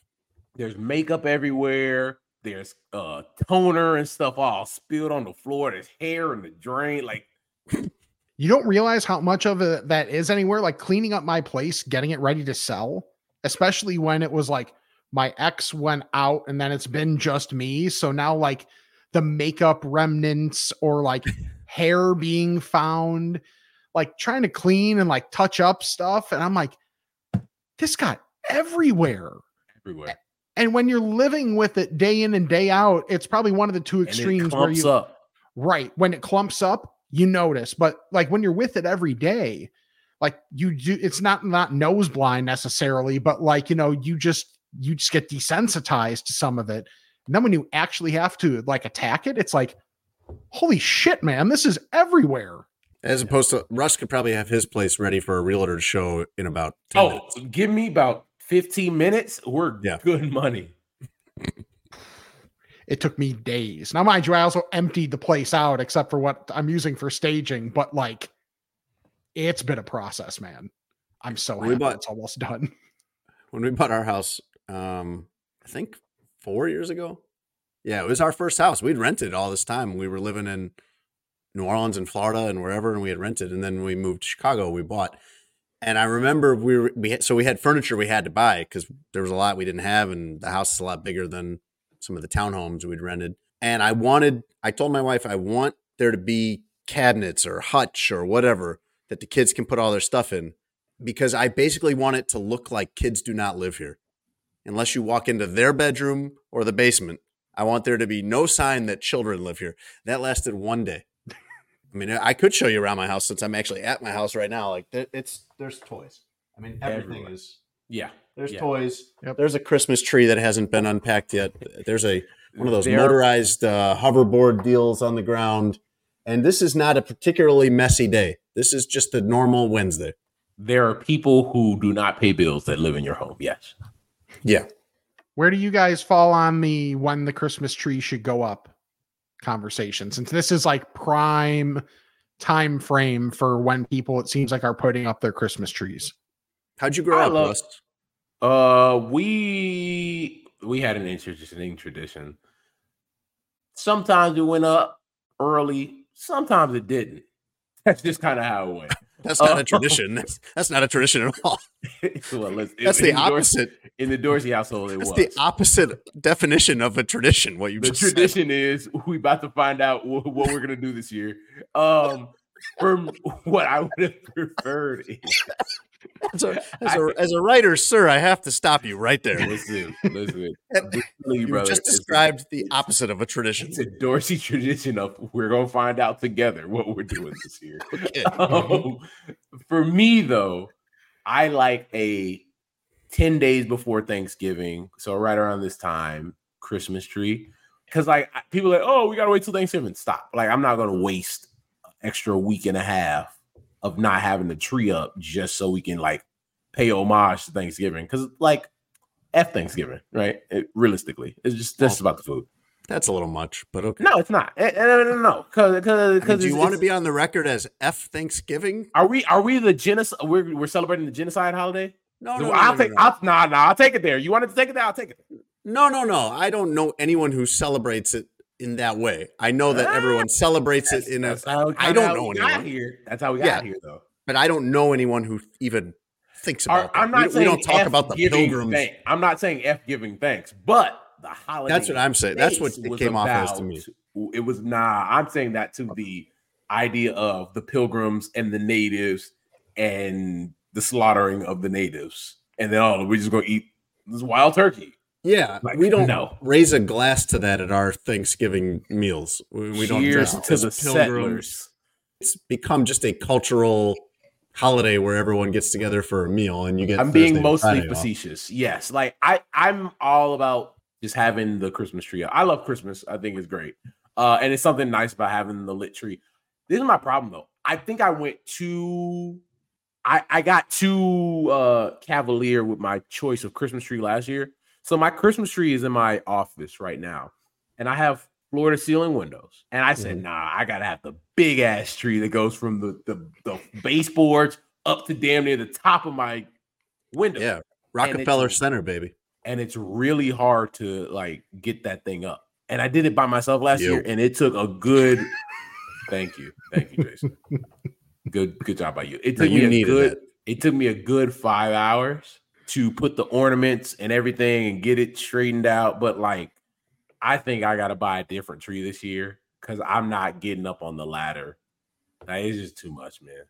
S4: There's makeup everywhere. There's uh toner and stuff all spilled on the floor. There's hair in the drain. Like
S5: You don't realize how much of it that is anywhere. Like cleaning up my place, getting it ready to sell, especially when it was like my ex went out and then it's been just me. So now, like the makeup remnants or like hair being found, like trying to clean and like touch up stuff. And I'm like, this got everywhere.
S4: everywhere.
S5: And when you're living with it day in and day out, it's probably one of the two extremes where you
S4: up.
S5: Right. When it clumps up, you notice. But like when you're with it every day, like you do, it's not not nose blind necessarily, but like you know, you just you just get desensitized to some of it. And then when you actually have to like attack it, it's like, holy shit, man, this is everywhere.
S3: As opposed to Russ could probably have his place ready for a realtor to show in about 10
S4: Oh,
S3: minutes.
S4: give me about 15 minutes. We're
S3: Yeah.
S4: good money.
S5: It took me days. Now, mind you, I also emptied the place out except for what I'm using for staging, but like it's been a process, man. I'm so
S3: We
S5: happy
S3: bought-
S5: it's almost done.
S3: When we bought our house, um, I think four years ago. Yeah, it was our first house. We'd rented all this time. We were living in New Orleans and Florida and wherever, and we had rented. And then we moved to Chicago. We bought, and I remember we were we had, so we had furniture we had to buy because there was a lot we didn't have, and the house is a lot bigger than some of the townhomes we'd rented. And I wanted, I told my wife, I want there to be cabinets or hutch or whatever that the kids can put all their stuff in because I basically want it to look like kids do not live here. Unless you walk into their bedroom or the basement, I want there to be no sign that children live here. That lasted one day. I mean, I could show you around my house since I'm actually at my house right now. Like, it's there's toys. I mean, everything
S4: Everywhere.
S3: is
S4: Yeah.
S3: there's
S4: Yeah.
S3: toys.
S5: Yep.
S3: There's a Christmas tree that hasn't been unpacked yet. There's a one of those
S4: There-
S3: motorized uh, hoverboard deals on the ground. And this is not a particularly messy day. This is just a normal Wednesday.
S4: There are people who do not pay bills that live in your home. Yes.
S3: Yeah.
S5: Where do you guys fall on the when the Christmas tree should go up conversation? Since this is like prime time frame for when people it seems like are putting up their Christmas trees.
S3: How'd you grow
S4: I
S3: up,
S4: love-
S3: Russ?
S4: Uh, we we had an interesting tradition. Sometimes it went up early. Sometimes it didn't. That's just kind of how it went.
S3: That's not
S4: Oh.
S3: a tradition. That's, that's not a tradition at all.
S4: well,
S3: That's the
S4: Dorsey-
S3: opposite.
S4: in the Dorsey household. It
S3: That's
S4: was
S3: the opposite definition of a tradition. What you
S4: the
S3: just said.
S4: tradition is we about to find out wh- what we're gonna do this year. Um, from what I would have preferred is
S3: As a, as, a, as a writer, sir, I have to stop you right there.
S4: Listen, listen. You, brother,
S3: just described the opposite of a tradition.
S4: It's a Dorsey tradition of we're gonna find out together what we're doing this year.
S3: Okay.
S4: Um, for me though, I like a 10 days before Thanksgiving, so right around this time, Christmas tree. Because like people are like, oh, we gotta wait till Thanksgiving. Stop. Like, I'm not gonna waste extra week and a half of not having the tree up just so we can like pay homage to Thanksgiving. Because like F Thanksgiving, right? It- realistically, it's just that's about the food.
S3: That's a little much, but okay.
S4: No, it's not. Eh, eh, No, no, no, no. Because
S3: I
S4: because
S3: mean, do you want to be on the record as F Thanksgiving?
S4: Are we are we the genocide? We're we're celebrating the genocide holiday.
S3: No, no, no,
S4: I'll
S3: no,
S4: take.
S3: no, no.
S4: I'll, nah, nah. I'll take it there. You wanted to take it there? I'll take it.
S3: No, no, no. I don't know anyone who celebrates it in that way. I know that everyone ah, celebrates it in a.
S4: I That's how,
S3: I don't know anyone.
S4: here. That's how we got
S3: Yeah.
S4: here, though.
S3: but I don't know anyone who even thinks about.
S4: I'm not
S3: we,
S4: saying
S3: we don't talk
S4: F
S3: about the pilgrims.
S4: thank- I'm not saying f giving thanks, but the holiday.
S3: That's what I'm saying. That's what it came off as to me.
S4: It was nah. I'm saying that to the idea of the pilgrims and the natives and the slaughtering of the natives, and then oh, we're just gonna eat this wild turkey.
S3: Yeah,
S4: Like,
S3: we don't
S4: no.
S3: raise a glass to that at our Thanksgiving meals. We, we don't dress
S4: to
S3: as
S4: the
S3: pilgrims.
S4: settlers.
S3: It's become just a cultural holiday where everyone gets together for a meal, and you get.
S4: I'm
S3: Thursday
S4: being mostly
S3: Friday off.
S4: facetious. Yes, like I I'm all about just having the Christmas tree. I love Christmas. I think it's great, uh, and it's something nice about having the lit tree. This is my problem though. I think I went too. I I got too uh cavalier with my choice of Christmas tree last year. So my Christmas tree is in my office right now, and I have floor to ceiling windows. And I said,
S3: Mhm.
S4: nah, I gotta have the big ass tree that goes from the the, the baseboards up to damn near the top of my window.
S3: Yeah, Rockefeller Center, baby.
S4: And it's really hard to like get that thing up. And I did it by myself last
S3: Yo.
S4: year, and it took a good thank you. Thank you, Jason. good good job by you. It
S3: No,
S4: took
S3: you
S4: me a good
S3: that.
S4: it took me a good five hours to put the ornaments and everything and get it straightened out. But like I think I gotta buy a different tree this year because I'm not getting up on the ladder. Like, it's just too much, man.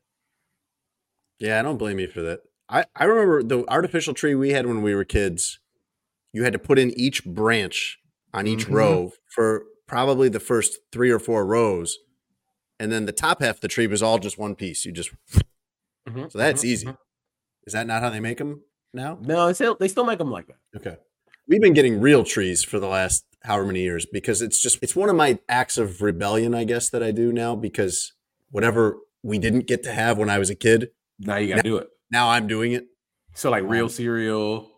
S3: Yeah, I don't blame you for that. I, I remember the artificial tree we had when we were kids. You had to put in each branch on each
S4: Mhm.
S3: row for probably the first three or four rows. And then the top half of the tree was all just one piece. You just,
S4: Mhm,
S3: so that's
S4: mhm,
S3: easy.
S4: mhm.
S3: Is that not how they make them now?
S4: No, still, they still make them like that.
S3: Okay. We've been getting real trees for the last however many years because it's just it's one of my acts of rebellion, I guess, that I do now because whatever we didn't get to have when I was a kid,
S4: Now you gotta do it.
S3: now I'm doing it.
S4: So like real
S3: Um,
S4: cereal.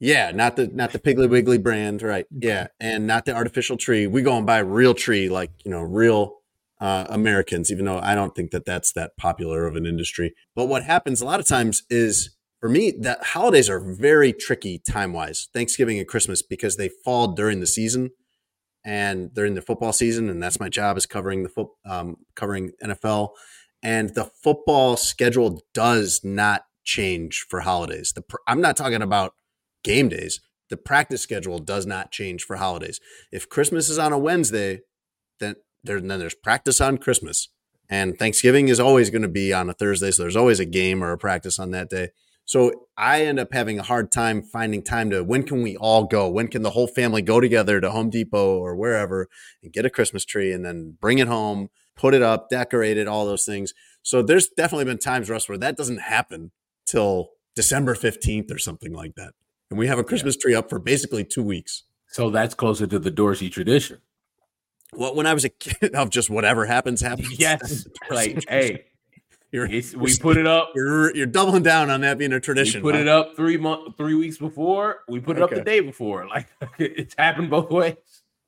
S3: Yeah, not the not the Piggly Wiggly brand, right? Yeah, and not the artificial tree. We go and buy real tree, like you know, real uh, Americans. Even though I don't think that that's that popular of an industry. But what happens a lot of times is, for me, that holidays are very tricky time wise. Thanksgiving and Christmas because they fall during the season, and during the football season, and that's my job is covering the foot, um, covering NFL, and the football schedule does not change for holidays. The pr- I'm not talking about game days. The practice schedule does not change for holidays. If Christmas is on a Wednesday, then there then there's practice on Christmas. And Thanksgiving is always going to be on a Thursday, so there's always a game or a practice on that day. So I end up having a hard time finding time to when can we all go? When can the whole family go together to Home Depot or wherever and get a Christmas tree and then bring it home, put it up, decorate it, all those things. So there's definitely been times, Russ, where that doesn't happen till December 15th or something like that. And we have a Christmas tree up for basically two weeks.
S4: So that's closer to the Dorsey tradition.
S3: Well, when I was a kid, of just whatever happens, happens.
S4: Yes. like, hey,
S3: you're,
S4: we put it up.
S3: you're, you're doubling down on that being a tradition.
S4: We put
S3: huh?
S4: it up three month, three weeks before. We put it up the day before. Like it's happened both ways.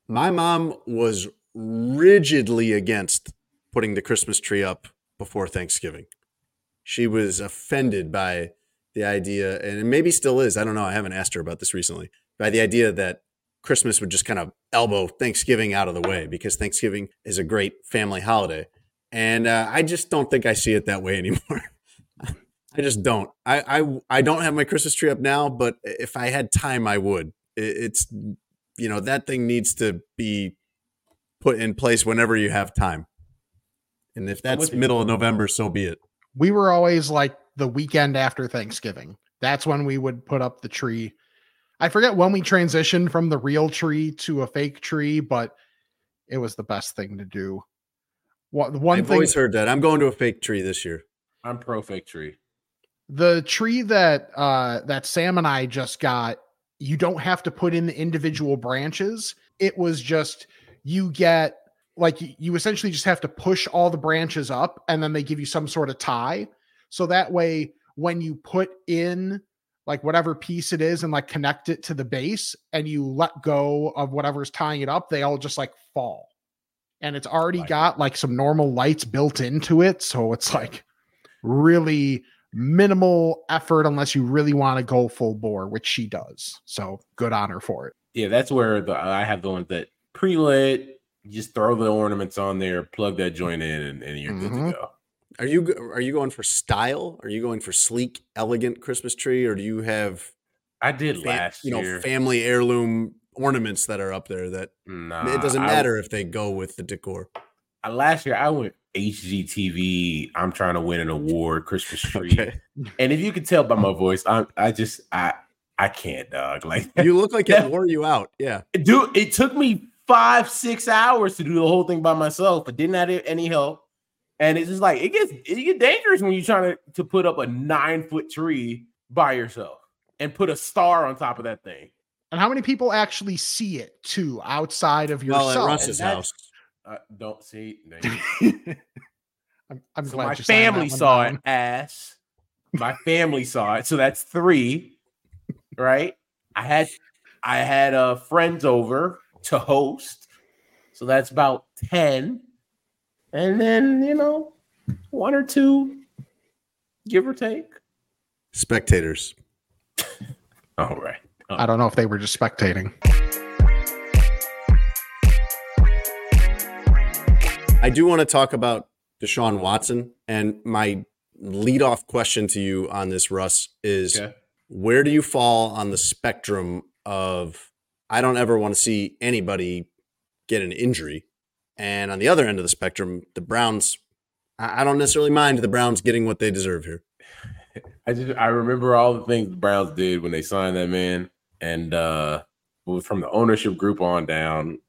S3: My mom was rigidly against putting the Christmas tree up before Thanksgiving. She was offended by the idea, and maybe still is. I don't know. I haven't asked her about this recently. By the idea that Christmas would just kind of elbow Thanksgiving out of the way because Thanksgiving is a great family holiday. And uh, I just don't think I see it that way anymore. I just don't. I, I I don't have my Christmas tree up now, but if I had time, I would. It, it's you know that thing needs to be put in place whenever you have time. And if that's middle of November, so be it.
S5: we were always like the weekend after Thanksgiving. That's when we would put up the tree. I forget when we transitioned from the real tree to a fake tree, but it was the best thing to do. One, one
S3: I've
S5: thing,
S3: always heard that. I'm going to a fake tree this year.
S4: I'm pro fake tree.
S5: the tree that uh that Sam and I just got, you don't have to put in the individual branches. It was just you get like you essentially just have to push all the branches up and then they give you some sort of tie. So that way when you put in like whatever piece it is and like connect it to the base and you let go of whatever's tying it up, they all just like fall. And it's already
S4: Like-
S5: got like some normal lights built into it. So it's like really minimal effort unless you really want to go full bore, which she does. So good on her for it.
S4: Yeah, that's where the I have the ones that pre lit. Just throw the ornaments on there, plug that joint in, and, and you're good
S5: Mhm.
S4: to go.
S3: Are you are you going for style? Are you going for sleek, elegant Christmas tree, or do you have
S4: I did
S3: fa-
S4: last
S3: you know
S4: year.
S3: family heirloom ornaments that are up there that
S4: Nah,
S3: it doesn't
S4: I-
S3: matter if they go with the decor?
S4: I, last year I went HGTV. I'm trying to win an award, Christmas tree.
S3: Okay.
S4: And if you can tell by my voice, I I just I I can't, dog. Like
S3: You look like it wore you out. Yeah.
S4: dude, it took me five six hours to do the whole thing by myself, but didn't have any help. And it's just like it gets it get dangerous when you're trying to to put up a nine foot tree by yourself and put a star on top of that thing.
S5: And how many people actually see it too outside of
S3: Well,
S5: yourself?
S3: at Russ's
S4: that's-
S3: house.
S4: I don't see.
S5: I'm, I'm
S4: So
S5: glad
S4: my
S5: you
S4: family saw
S5: down.
S4: it, ass. My family saw it, so that's three, right? I had I had uh friends over to host, so that's about ten, and then you know one or two, give or take.
S3: Spectators.
S4: All right.
S5: I don't know if they were just spectating.
S3: I do want to talk about Deshaun Watson. And my leadoff question to you on this, Russ, is
S4: Okay.
S3: where do you fall on the spectrum of I don't ever want to see anybody get an injury? And on the other end of the spectrum, the Browns, I I don't necessarily mind the Browns getting what they deserve here.
S4: I just I remember all the things the Browns did when they signed that man, and uh from the ownership group on down,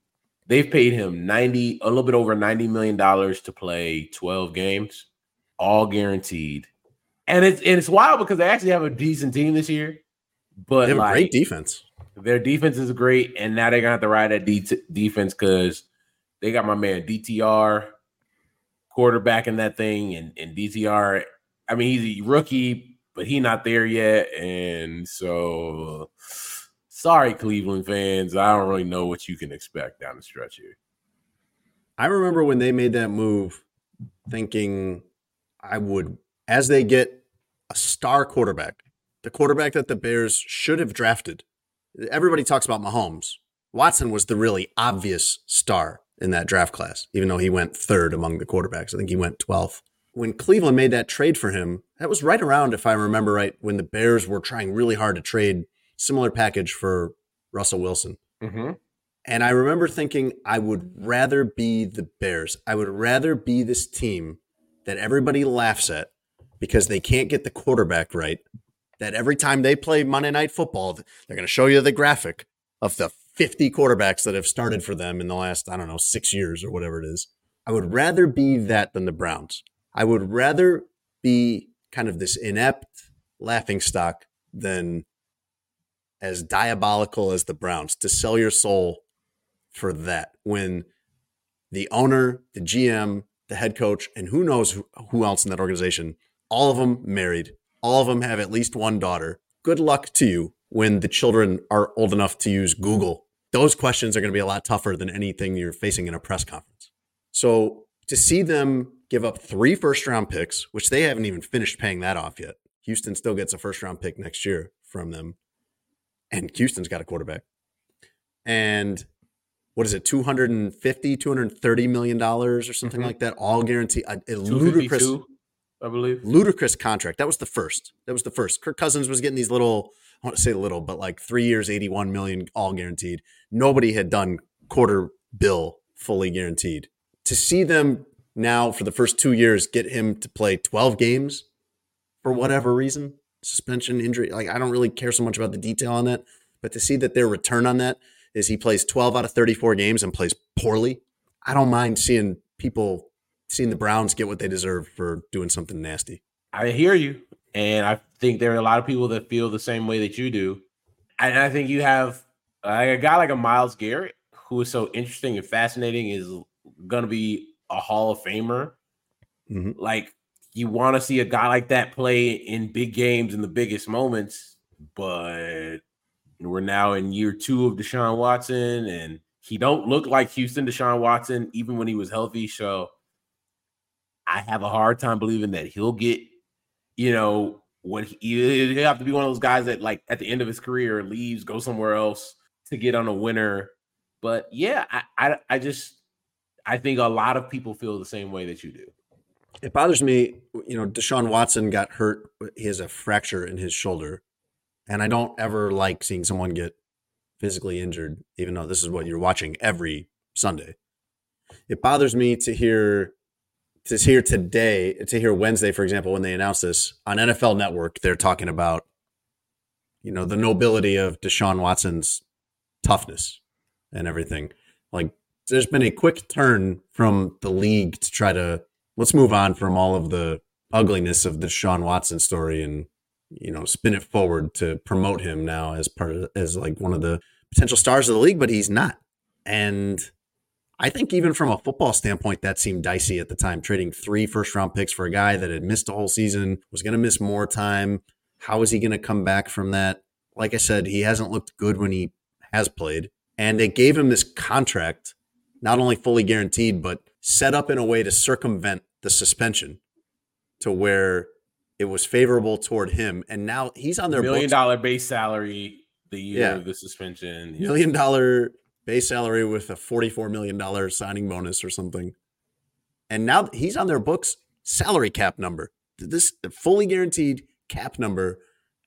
S4: they've paid him ninety, a little bit over ninety million dollars to play twelve games, all guaranteed. And it's and it's wild because they actually have a decent team this year, but
S3: They have
S4: like,
S3: a great defense.
S4: their defense is great, and now they're gonna have to ride that de- defense because they got my man DTR quarterback in that thing, and, and DTR. I mean, he's a rookie, but he not there yet, and so sorry, Cleveland fans. I don't really know what you can expect down the stretch here.
S3: I remember when they made that move, thinking I would, as they get a star quarterback, the quarterback that the Bears should have drafted. Everybody talks about Mahomes. Watson was the really obvious star in that draft class, even though he went third among the quarterbacks. I think he went 12th. When Cleveland made that trade for him, that was right around, if I remember right, when the Bears were trying really hard to trade similar package for Russell Wilson.
S4: Mm-hmm.
S3: And I remember thinking, I would rather be the Bears. I would rather be this team that everybody laughs at because they can't get the quarterback right. That every time they play Monday Night Football, they're going to show you the graphic of the 50 quarterbacks that have started for them in the last, I don't know, six years or whatever it is. I would rather be that than the Browns. I would rather be kind of this inept laughing stock than as diabolical as the Browns to sell your soul for that when the owner, the GM, the head coach, and who knows who, else in that organization, all of them married, all of them have at least one daughter. Good luck to you when the children are old enough to use Google. Those questions are going to be a lot tougher than anything you're facing in a press conference. So to see them give up three first round picks, which they haven't even finished paying that off yet. Houston still gets a first round pick next year from them. And Houston's got a quarterback. And what is it, 250, 230 million dollars or something
S4: Mhm.
S3: like that, all guaranteed. A, a ludicrous,
S4: 252, I believe.
S3: ludicrous contract. That was the first. That was the first. Kirk Cousins was getting these little, I want to say little, but like three years, 81 million, all guaranteed. Nobody had done quarter bill fully guaranteed. To see them now for the first two years get him to play 12 games for whatever reason, suspension, injury. Like I don't really care so much about the detail on that, but to see that their return on that is he plays 12 out of 34 games and plays poorly. I don't mind seeing people seeing the Browns get what they deserve for doing something nasty.
S4: I hear you. And I think there are a lot of people that feel the same way that you do. And I think you have like a guy like a Myles Garrett, who is so interesting and fascinating, is going to be a Hall of Famer.
S3: Mm-hmm.
S4: Like you want to see a guy like that play in big games in the biggest moments, but we're now in year two of Deshaun Watson, and he don't look like Houston Deshaun Watson even when he was healthy. So I have a hard time believing that he'll get, you know, when he, he'll have to be one of those guys that like at the end of his career leaves, go somewhere else to get on a winner. But yeah, I, I, I just I think a lot of people feel the same way that you do.
S3: It bothers me, you know, Deshaun Watson got hurt. He has a fracture in his shoulder. And I don't ever like seeing someone get physically injured, even though this is what you're watching every Sunday. It bothers me to hear to hear today, to hear Wednesday, for example, when they announced this on NFL Network, they're talking about, you know, the nobility of Deshaun Watson's toughness and everything. Like, there's been a quick turn from the league to try to let's move on from all of the ugliness of the Deshaun Watson story and you know spin it forward to promote him now as part of, as like one of the potential stars of the league, but he's not. And I think even from a football standpoint, that seemed dicey at the time. Trading three first round picks for a guy that had missed a whole season, was going to miss more time. How is he going to come back from that? Like I said, he hasn't looked good when he has played. And they gave him this contract, not only fully guaranteed, but set up in a way to circumvent the suspension to where it was favorable toward him. And now he's on their
S4: million dollar base salary the year
S3: Yeah.
S4: of the suspension.
S3: million dollar base salary with a $44 million signing bonus or something. And now he's on their books salary cap number. This fully guaranteed cap number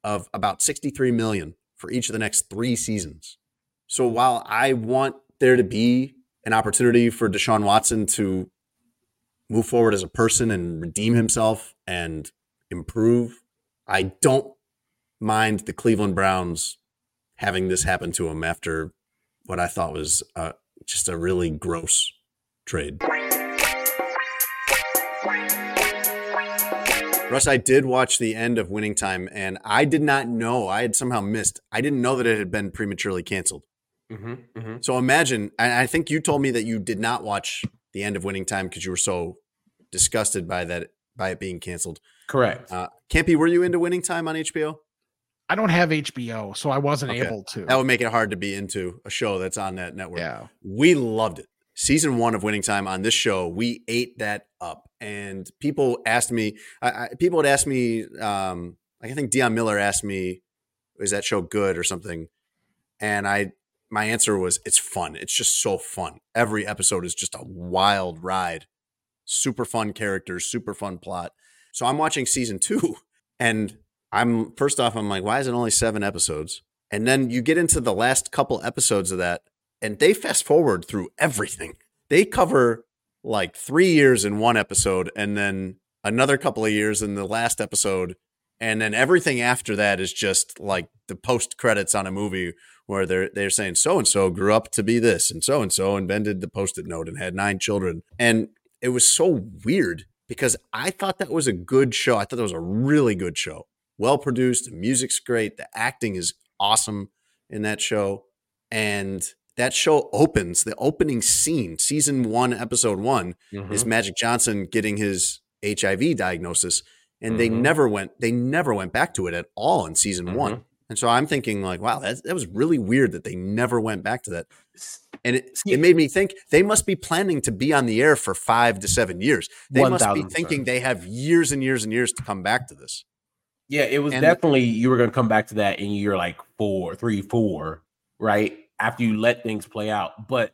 S3: of about 63 million for each of the next three seasons. So while I want there to be an opportunity for Deshaun Watson to move forward as a person and redeem himself and improve, I don't mind the Cleveland Browns having this happen to him after what I thought was uh, just a really gross trade. Russ, I did watch the end of Winning Time, and I did not know. I had somehow missed. I didn't know that it had been prematurely canceled.
S4: Mm-hmm, mm-hmm.
S3: So imagine, and I think you told me that you did not watch the end of Winning Time because you were so disgusted by that by it being canceled.
S4: Correct.
S3: Uh, Campy, were you into Winning Time on HBO?
S5: I don't have HBO, so I wasn't
S3: Okay.
S5: able to.
S3: That would make it hard to be into a show that's on that network.
S5: yeah.
S3: We loved it. Season one of Winning Time on this show, we ate that up. And people asked me, I, I, people had asked me, um, like I think Dion Miller asked me, "Is that show good or something?" And I, my answer was, "It's fun. It's just so fun. Every episode is just a wild ride. Super fun characters, super fun plot." So I'm watching season two, and I'm first off, I'm like, "Why is it only seven episodes?" And then you get into the last couple episodes of that, and they fast forward through everything. They cover like three years in one episode, and then another couple of years in the last episode, and then everything after that is just like the post credits on a movie where they're they're saying so and so grew up to be this, and so and so invented the post-it note and had nine children, and it was so weird because I thought that was a good show. I thought that was a really good show, well produced. The music's great. The acting is awesome in that show, and that show opens the opening scene, season one, episode one,
S4: Mhm.
S3: is Magic Johnson getting his HIV diagnosis, and they
S4: Mhm.
S3: never went they never went back to it at all in season one. And so I'm thinking like, wow, that that was really weird that they never went back to that. And it, it made me think they must be planning to be on the air for five to seven years. They must be thinking they have years and years and years to come back to this.
S4: Yeah, it was
S3: And-
S4: definitely you were going to come back to that in year like four, three, four, right? After you let things play out. But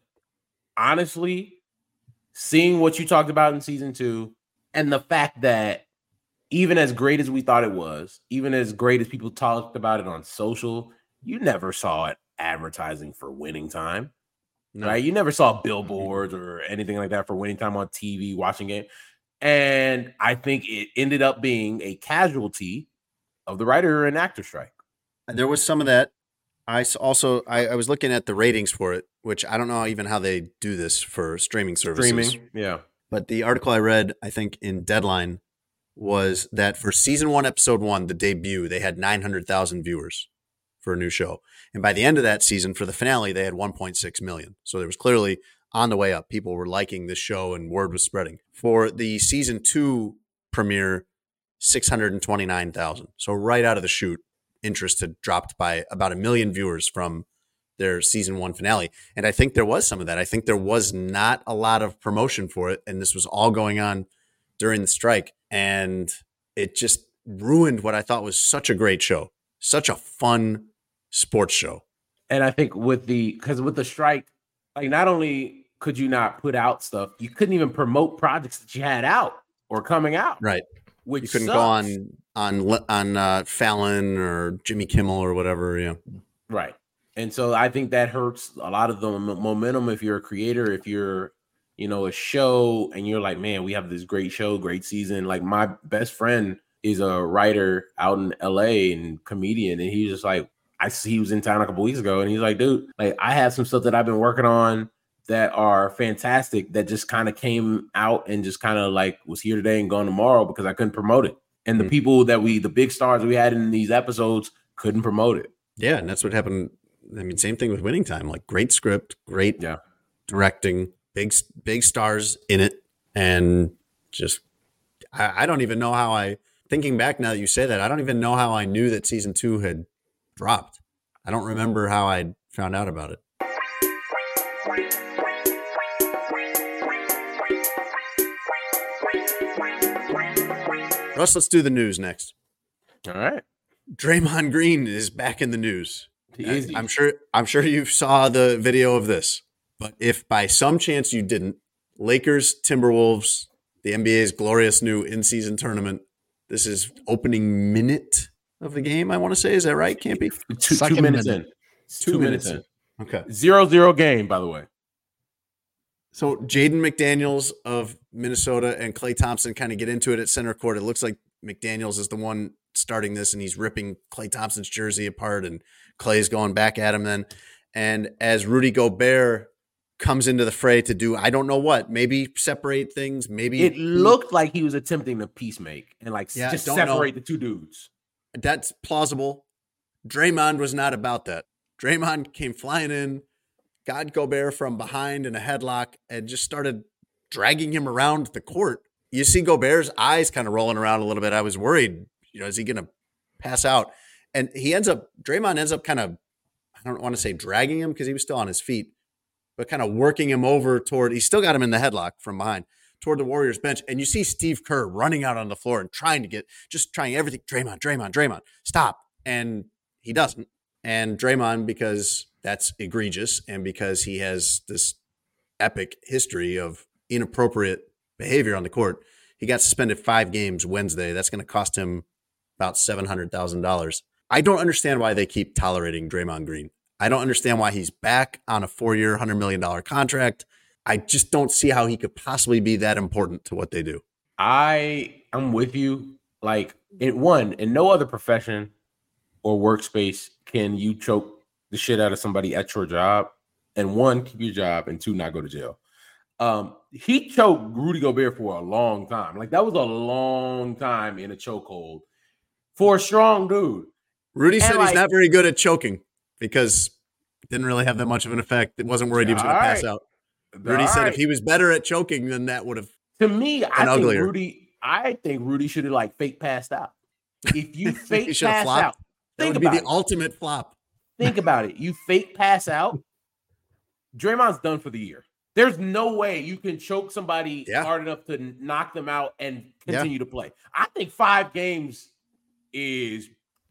S4: honestly, seeing what you talked about in season two and the fact that even as great as we thought it was, even as great as people talked about it on social, you never saw it advertising for winning time.
S3: No.
S4: Right? You never saw mm-hmm. billboards or anything like that for winning time on TV, watching it. And I think it ended up being a casualty of the writer and actor strike.
S3: There was some of that. I also I, I was looking at the ratings for it, which I don't know even how they do this for streaming services.
S4: Streaming. Yeah.
S3: But the article I read, I think in Deadline, was that for season one, episode one, the debut, they had 900,000 viewers for a new show. And by the end of that season, for the finale, they had 1.6 million. So there was clearly on the way up. People were liking this show and word was spreading. For the season two premiere, 629,000. So right out of the chute, interest had dropped by about a million viewers from their season one finale. And I think there was some of that. I think there was not a lot of promotion for it. And this was all going on during the strike. And it just ruined what I thought was such a great show, such a fun sports show.
S4: And I think with the because with the strike, like not only could you not put out stuff, you couldn't even promote projects that you had out or coming out.
S3: Right.
S4: Which
S3: You couldn't
S4: sucks.
S3: go on on on uh, Fallon or Jimmy Kimmel or whatever. Yeah.
S4: Right. And so I think that hurts a lot of the momentum if you're a creator, if you're, you know, a show and you're like, man, we have this great show, great season. Like my best friend is a writer out in LA and comedian. And he's just like, I see he was in town a couple weeks ago and he's like, dude, like I have some stuff that I've been working on that are fantastic that just kind of came out and just kind of like was here today and gone tomorrow because I couldn't promote it. And the
S3: Mhm.
S4: people that we, the big stars we had in these episodes couldn't promote it.
S3: Yeah, and that's what happened. I mean, same thing with Winning Time. Like great script, great
S4: Yeah.
S3: directing, big big stars in it, and just I, I don't even know how I. Thinking back now that you say that, I don't even know how I knew that season two had dropped. I don't remember how I found out about it. Russ, let's do the news next.
S4: All right.
S3: Draymond Green is back in the news. I'm sure I'm sure you saw the video of this. But if by some chance you didn't, Lakers, Timberwolves, the NBA's glorious new in-season tournament. This is opening minute of the game, I want to say. Is that right? Can't be.
S4: Two, two
S5: Second
S4: minutes
S5: minute.
S4: in. Two, minutes, in.
S3: Okay.
S4: Zero zero game, by the way.
S3: So Jaden McDaniels of Minnesota and Klay Thompson kind of get into it at center court. It looks like McDaniels is the one starting this, and he's ripping Klay Thompson's jersey apart, and Klay's going back at him then. And as Rudy Gobert comes into the fray to do, I don't know what, maybe separate things, maybe
S4: It looked like he was attempting to peacemake and like
S3: Yeah,
S4: just
S3: don't know.
S4: separate the two dudes.
S3: that's plausible. Draymond was not about that. Draymond came flying in, got Gobert from behind in a headlock, and just started dragging him around the court. You see Gobert's eyes kind of rolling around a little bit. I was worried, you know, is he going to pass out? And he ends up, Draymond ends up kind of, I don't want to say dragging him because he was still on his feet, but kind of working him over toward, he still got him in the headlock from behind toward the Warriors bench. And you see Steve Kerr running out on the floor and trying to get, just trying everything. Draymond, Draymond, Draymond, stop. And he doesn't. And Draymond, because that's egregious and because he has this epic history of inappropriate behavior on the court, he got suspended five games Wednesday. That's going to cost him about $700,000. I don't understand why they keep tolerating Draymond Green. I don't understand why he's back on a four year, $100 million contract. I just don't see how he could possibly be that important to what they do.
S4: I I'm with you. Like in one, in no other profession or workspace can you choke the shit out of somebody at your job and one, keep your job, and two, not go to jail. Um, he choked Rudy Gobert for a long time. Like that was a long time in a chokehold for a strong dude.
S3: Rudy
S4: And
S3: said
S4: like-
S3: he's not very good at choking because it didn't really have that much of an effect. It wasn't worried he was going to pass
S4: right.
S3: out. Rudy said if he was better at choking, then that would have.
S4: To me, I think
S3: uglier.
S4: Rudy. I think Rudy should have like fake passed out. If you fake pass
S3: flopped.
S4: out,
S3: That
S4: think
S3: would be the
S4: it.
S3: ultimate flop.
S4: Think about it. You fake pass out. Draymond's done for the year. There's no way you can choke somebody
S3: Yeah.
S4: hard enough to knock them out and
S3: Yeah.
S4: continue to play. I think five games is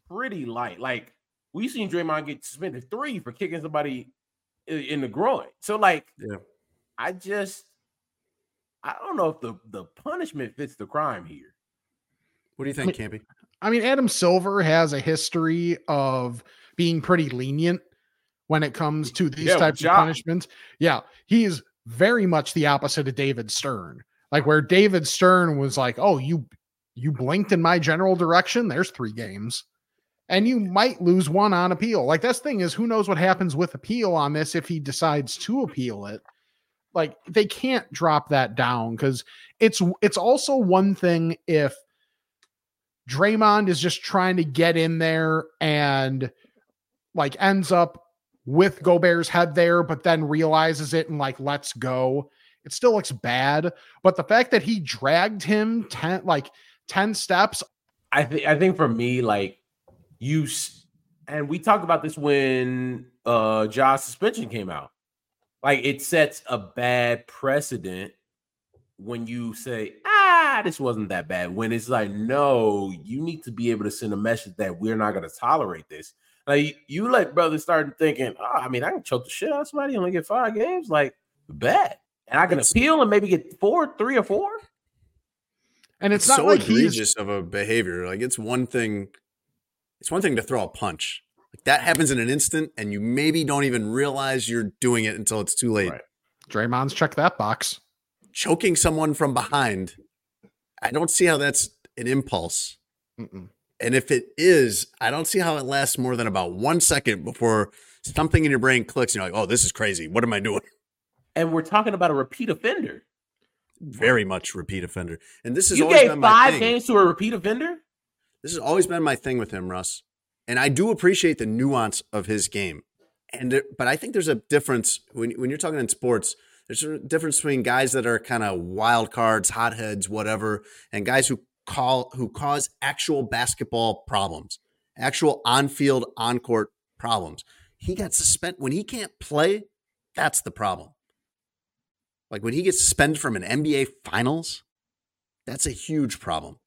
S4: pretty light. Like we've seen Draymond get suspended three for kicking somebody in the groin. So like,
S3: Yeah.
S4: I just I don't know if the the punishment fits the crime here.
S3: What do you think, Campy?
S5: I mean, Adam Silver has a history of being pretty lenient when it comes to these
S4: Yeah, with
S5: types of punishments. Yeah, he is very much the opposite of David Stern. Like where David Stern was like, "Oh, you you blinked in my general direction. There's three games." And you might lose one on appeal. Like that's thing is who knows what happens with appeal on this if he decides to appeal it. Like they can't drop that down cuz it's it's also one thing if Draymond is just trying to get in there and like ends up with Gobert's head there, but then realizes it and like lets go. It still looks bad, but the fact that he dragged him ten like ten steps.
S4: I think I think for me, like you and we talked about this when uh Josh suspension came out. Like it sets a bad precedent when you say, ah, this wasn't that bad. When it's like, no, you need to be able to send a message that we're not going to tolerate this. Like you let brothers start thinking, oh, I mean, I can choke the shit out of somebody, only get five games, like bad. And I can it's, appeal and maybe get four, three or four.
S3: And it's, it's not so like egregious he's... of a behavior. Like it's one thing, it's one thing to throw a punch. Like that happens in an instant, and you maybe don't even realize you're doing it until it's too late. Right.
S5: Draymond's checked that box
S3: choking someone from behind, I don't see how that's an impulse. Mm-mm. And if it is, I don't see how it lasts more than about one second before something in your brain clicks and you're like, oh, this is crazy. What am I doing?
S4: And we're talking about a repeat offender.
S3: Very much repeat offender. And this is
S4: you gave five games to a repeat offender?
S3: This has always been my thing with him, Russ. And I do appreciate the nuance of his game. And but I think there's a difference when when you're talking in sports there's a difference between guys that are kind of wild cards, hotheads, whatever, and guys who call who cause actual basketball problems, actual on-field, on-court problems. He got suspended when he can't play. That's the problem. Like when he gets suspended from an NBA Finals, that's a huge problem.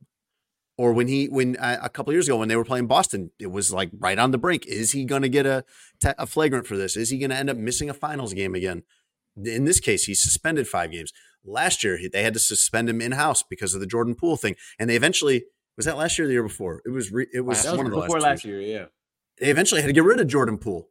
S3: Or when he when uh, a couple years ago when they were playing Boston, it was like right on the brink. Is he going to get a a flagrant for this? Is he going to end up missing a finals game again? in this case, he's suspended five games. Last year, they had to suspend him in house because of the Jordan Poole thing, and they eventually was that last year or the year before. It was re, it was,
S4: was
S3: one
S4: of the before last, last year. Yeah,
S3: they eventually had to get rid of Jordan Poole,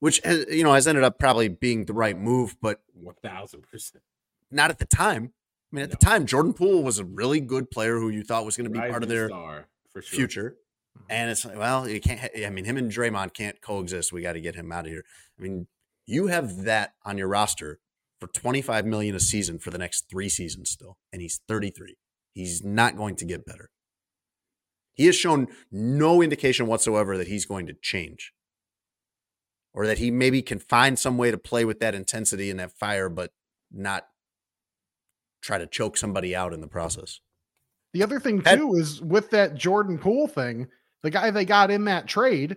S3: which has, you know has ended up probably being the right move, but
S4: one thousand percent
S3: not at the time. I mean, at no. the time, Jordan Poole was a really good player who you thought was going to be Rising part of their sure. future. Mm-hmm. And it's like, well, you can't. I mean, him and Draymond can't coexist. We got to get him out of here. I mean, you have that on your roster for 25 million a season for the next 3 seasons still and he's 33. He's not going to get better. He has shown no indication whatsoever that he's going to change or that he maybe can find some way to play with that intensity and that fire but not try to choke somebody out in the process.
S5: The other thing too is with that Jordan Poole thing, the guy they got in that trade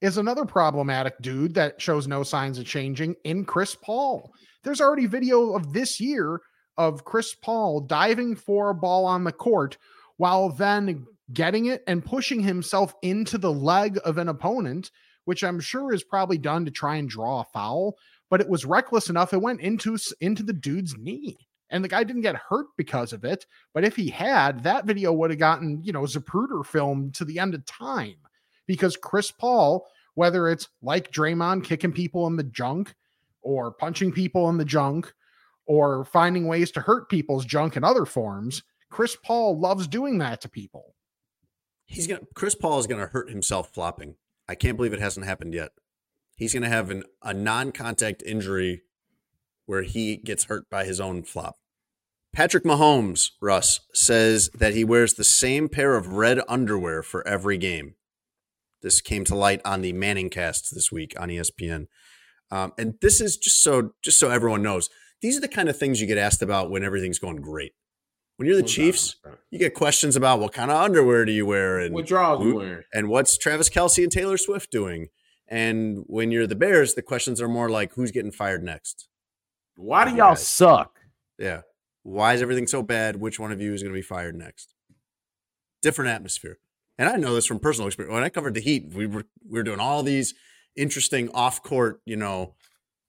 S5: is another problematic dude that shows no signs of changing in Chris Paul. There's already video of this year of Chris Paul diving for a ball on the court while then getting it and pushing himself into the leg of an opponent, which I'm sure is probably done to try and draw a foul, but it was reckless enough it went into into the dude's knee. And the guy didn't get hurt because of it, but if he had, that video would have gotten, you know, Zapruder filmed to the end of time because Chris Paul, whether it's like Draymond kicking people in the junk or punching people in the junk or finding ways to hurt people's junk in other forms. Chris Paul loves doing that to people.
S3: He's gonna Chris Paul is gonna hurt himself flopping. I can't believe it hasn't happened yet. He's gonna have an, a non-contact injury where he gets hurt by his own flop. Patrick Mahomes, Russ, says that he wears the same pair of red underwear for every game. This came to light on the Manning cast this week on ESPN. Um, and this is just so just so everyone knows, these are the kind of things you get asked about when everything's going great. When you're the Chiefs, you get questions about what kind of underwear do you wear and
S4: what draws you wear,
S3: and what's Travis Kelce and Taylor Swift doing. And when you're the Bears, the questions are more like who's getting fired next.
S4: Why do y'all suck?
S3: Yeah. Why is everything so bad? Which one of you is going to be fired next? Different atmosphere. And I know this from personal experience. When I covered the Heat, we were we were doing all these interesting off court, you know,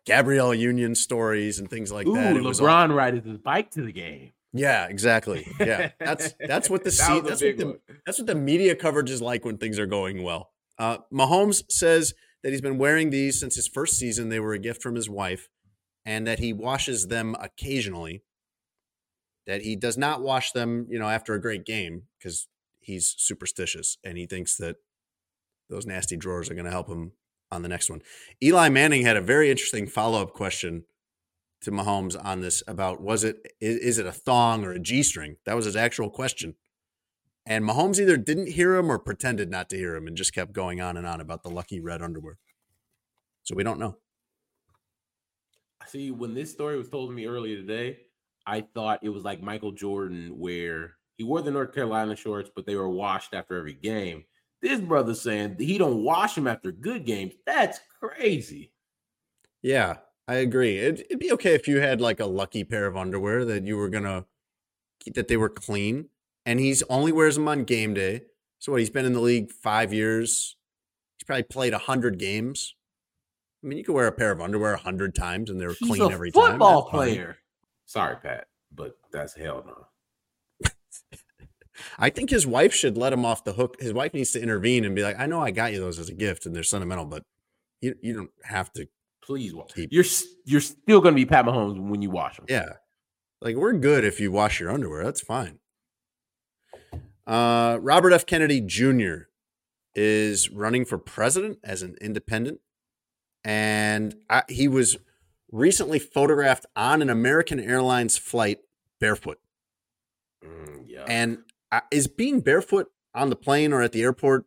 S3: Gabrielle Union stories and things like
S4: Ooh,
S3: that.
S4: It LeBron all... riding his bike to the game.
S3: Yeah, exactly. Yeah, that's that's what the that that's what the, that's what the media coverage is like when things are going well. Uh, Mahomes says that he's been wearing these since his first season. They were a gift from his wife, and that he washes them occasionally. that he does not wash them, you know, after a great game because he's superstitious and he thinks that those nasty drawers are going to help him on the next one. Eli Manning had a very interesting follow up question to Mahomes on this about was it is, is it a thong or a G string? That was his actual question. And Mahomes either didn't hear him or pretended not to hear him and just kept going on and on about the lucky red underwear. So we don't know.
S4: See, when this story was told to me earlier today, I thought it was like Michael Jordan, where he wore the North Carolina shorts, but they were washed after every game. This brother saying he don't wash them after good games. That's crazy.
S3: Yeah, I agree. It'd, it'd be okay if you had like a lucky pair of underwear that you were gonna that they were clean, and he's only wears them on game day. So what? He's been in the league five years. He's probably played a hundred games. I mean, you could wear a pair of underwear a hundred times and they're
S4: He's
S3: clean
S4: a
S3: every time.
S4: football
S3: That's fine.
S4: player. Sorry, Pat, but that's hell no.
S3: I think his wife should let him off the hook. His wife needs to intervene and be like, "I know I got you those as a gift and they're sentimental, but you you don't have to."
S4: Please wash.
S3: Keep-
S4: You're you're still gonna be Pat Mahomes when you wash them.
S3: Yeah, like we're good if you wash your underwear. That's fine. Uh, Robert F. Kennedy Jr. is running for president as an independent, and I, he was recently photographed on an American Airlines flight barefoot.
S4: Mm, yeah.
S3: And uh, is being barefoot on the plane or at the airport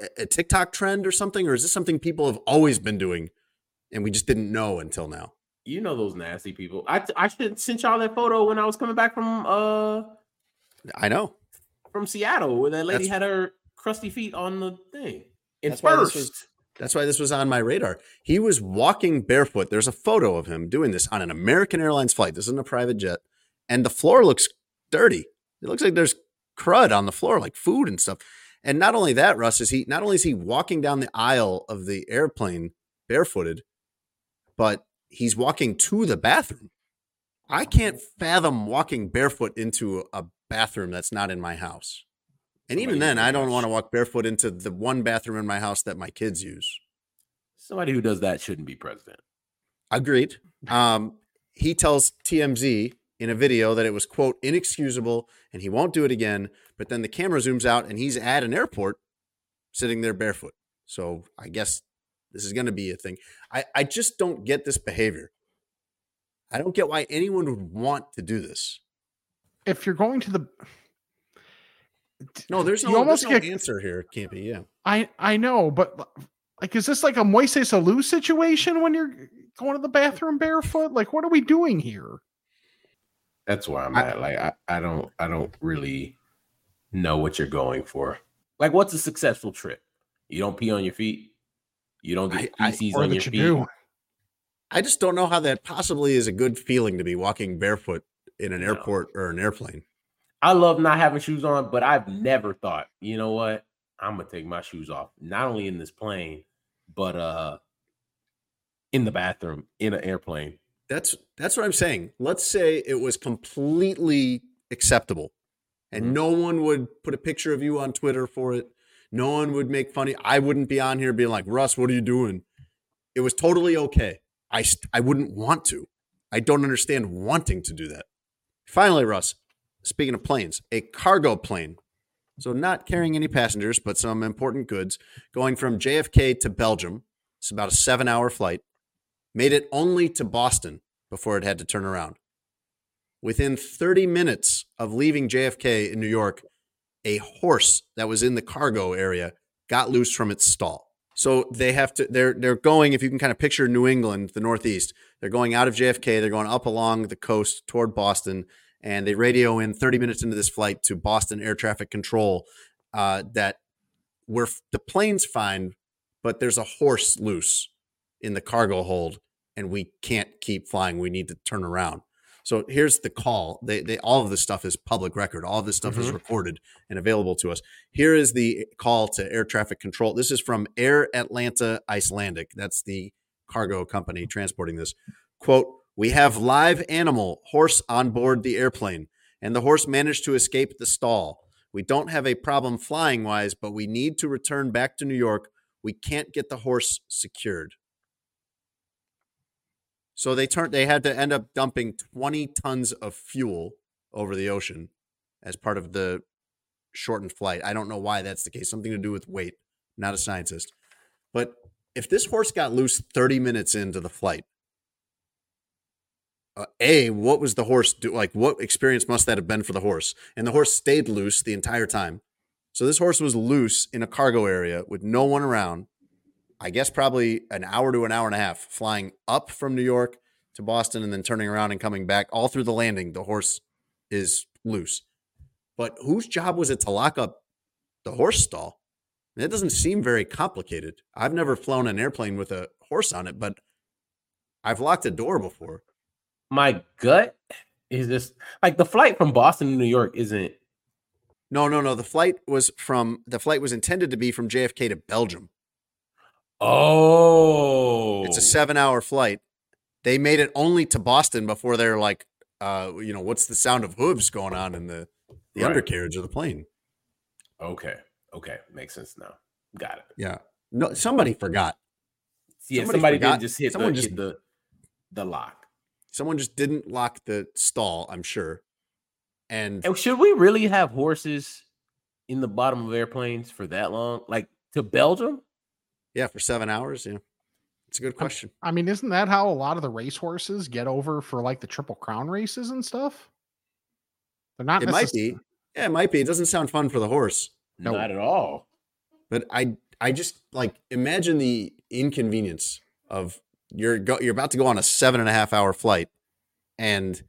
S3: a, a TikTok trend or something, or is this something people have always been doing and we just didn't know until now?
S4: you know those nasty people. I I should sent y'all that photo when I was coming back from uh
S3: I know.
S4: from Seattle where that lady
S3: That's-
S4: had her crusty feet on the thing. And first,
S3: was- That's why this was on my radar. He was walking barefoot. There's a photo of him doing this on an American Airlines flight. This isn't a private jet. And the floor looks dirty. It looks like there's crud on the floor, like food and stuff. And not only that, Russ, is he not only is he walking down the aisle of the airplane barefooted, but he's walking to the bathroom. I can't fathom walking barefoot into a bathroom that's not in my house. And even then, I don't want to walk barefoot into the one bathroom in my house that my kids use.
S4: somebody who does that shouldn't be president.
S3: Agreed. Um, he tells TMZ in a video that it was, quote, inexcusable and he won't do it again. But then the camera zooms out and he's at an airport sitting there barefoot. So I guess this is going to be a thing. I, I just don't get this behavior. I don't get why anyone would want to do this.
S5: If you're going to the
S3: No, there's
S5: You
S3: no,
S5: almost
S3: there's no
S5: get-
S3: answer here, Campy. Yeah.
S5: I I know, but like, is this like a Moises Alou situation when you're going to the bathroom barefoot? Like, what are we doing here?
S4: That's where I'm
S3: I-
S4: at. Like I, I don't I don't really know what you're going for. Like what's a successful trip? You don't pee on your feet. You don't get
S3: I- I-
S4: feces on your
S5: you
S4: feet.
S5: do?
S3: I just don't know how that possibly is a good feeling to be walking barefoot in an
S4: No.
S3: airport or an airplane.
S4: I love not having shoes on, but I've never thought, you know what? I'm gonna take my shoes off. Not only in this plane, but uh in the bathroom, in an airplane.
S3: That's that's what I'm saying. Let's say it was completely acceptable and
S4: Mhm.
S3: no one would put a picture of you on Twitter for it. No one would make funny. I wouldn't be on here being like, "Russ, what are you doing?" It was totally okay. I st- I wouldn't want to. I don't understand wanting to do that. Finally, Russ, speaking of planes, a cargo plane. So not carrying any passengers, but some important goods, going from JFK to Belgium. It's about a 7-hour flight made it only to Boston before it had to turn around. Within 30 minutes of leaving JFK in New York, a horse that was in the cargo area got loose from its stall. So they have to they're they're going if you can kind of picture New England, the Northeast. They're going out of JFK, they're going up along the coast toward Boston and they radio in 30 minutes into this flight to Boston Air Traffic Control uh, that we're the plane's fine, but there's a horse loose in the cargo hold and we can't keep flying. We need to turn around. So here's the call. They, they all of this stuff is public record. All of this stuff is
S4: Mhm.
S3: recorded and available to us. Here is the call to air traffic control. This is from Air Atlanta Icelandic. That's the cargo company transporting this. Quote, we have live animal horse on board the airplane, and the horse managed to escape the stall. We don't have a problem flying wise, but we need to return back to New York. We can't get the horse secured. So they turned. They had to end up dumping 20 tons of fuel over the ocean as part of the shortened flight. I don't know why that's the case. Something to do with weight. Not a scientist. But if this horse got loose 30 minutes into the flight, uh, a what was the horse do like what experience must that have been for the horse? And the horse stayed loose the entire time. So this horse was loose in a cargo area with no one around. I guess probably an hour to an hour and a half flying up from new york to boston and then turning around and coming back all through the landing. The horse is loose. But whose job was it to lock up the horse stall? That doesn't seem very complicated. I've never flown an airplane with a horse on it but i've locked a door before
S4: My gut is just like the flight from Boston to New York isn't.
S3: No, no, no. The flight was from the flight was intended to be from JFK to Belgium.
S4: Oh,
S3: It's a seven hour flight. They made it only to Boston before they're like, uh, you know, what's the sound of hooves going on in the, the
S4: Right.
S3: undercarriage of the plane?
S4: Okay, okay, makes sense now. Got it.
S3: Yeah. No, somebody forgot.
S4: Yeah,
S3: Somebody
S4: somebody,
S3: forgot-
S4: did just hit,
S3: someone
S4: the,
S3: just-
S4: hit the the lock.
S3: Someone just didn't lock the stall, I'm sure. And
S4: And should we really have horses in the bottom of airplanes for that long? Like to Belgium?
S3: yeah, for seven hours. Yeah. It's a good question.
S5: I mean, isn't that how a lot of the racehorses get over for like the Triple Crown races and stuff? They're not.
S3: It might be. Yeah, it might be. It doesn't sound fun for the horse.
S5: No.
S4: Not at all.
S3: But I I just like imagine the inconvenience of you're go, you're about to go on a seven and a half hour flight, and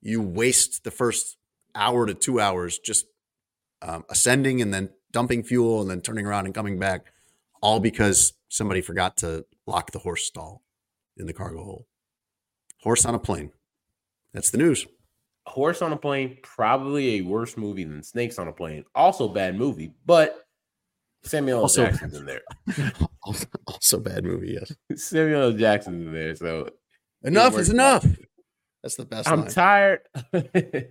S3: you waste the first hour to two hours just um, ascending and then dumping fuel and then turning around and coming back, all because somebody forgot to lock the horse stall in the cargo hold. Horse on a plane. That's the news.
S4: Horse on a plane, probably a worse movie than Snakes on a Plane. Also bad movie, but Samuel.
S3: Also-
S4: Jackson's in there.
S3: also, also bad movie. Yes.
S4: Samuel L. Jackson's in there, so
S3: Enough is enough. That's the best.
S4: I'm
S3: line.
S4: tired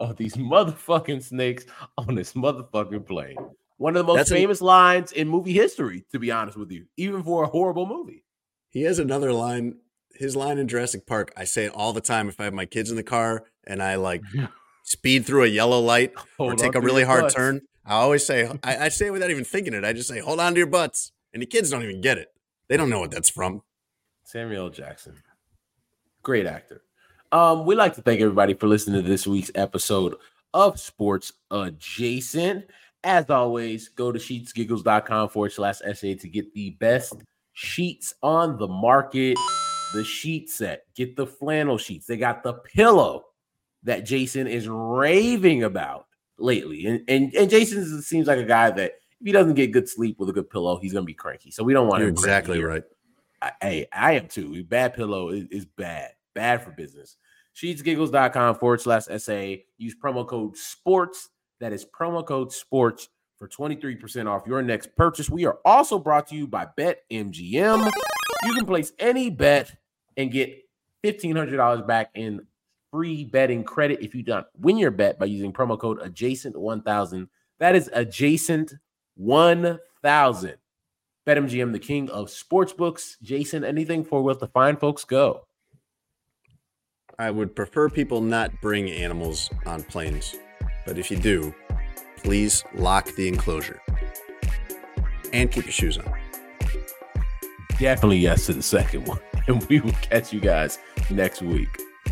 S4: of these motherfucking snakes on this motherfucking plane. One of the most
S3: That's
S4: famous lines in movie history, to be honest with you, even for a horrible movie.
S3: He has another line. His line in Jurassic Park, I say it all the time if I have my kids in the car and I like speed through a yellow light or take a really hard turn. I always say, I, I say it without even thinking it. I just say, hold on to your butts. And the kids don't even get it. They don't know what that's from.
S4: Samuel Jackson, great actor. Um, we'd like to thank everybody for listening to this week's episode of Sports Adjacent. As always, go to sheetsgiggles.com forward slash SA to get the best sheets on the market. The sheet set, get the flannel sheets. They got the pillow that Jason is raving about lately. And and, and Jason seems like a guy that if he doesn't get good sleep with a good pillow, he's gonna be cranky. So we don't want
S3: You're exactly right.
S4: I, hey, I am too. Bad pillow is, is bad, bad for business. Sheetsgiggles.com forward slash SA. Use promo code SPORTS. That is promo code SPORTS for 23% off your next purchase. We are also brought to you by BetMGM. You can place any bet and get $1,500 back in free betting credit if you don't win your bet by using promo code adjacent1000. That is adjacent 1000. BetMGM, the king of sportsbooks. Jason, anything for what the fine folks go?
S3: I would prefer people not bring animals on planes. But if you do, please lock the enclosure and keep your shoes on.
S4: Definitely yes to the second one. And we will catch you guys next week.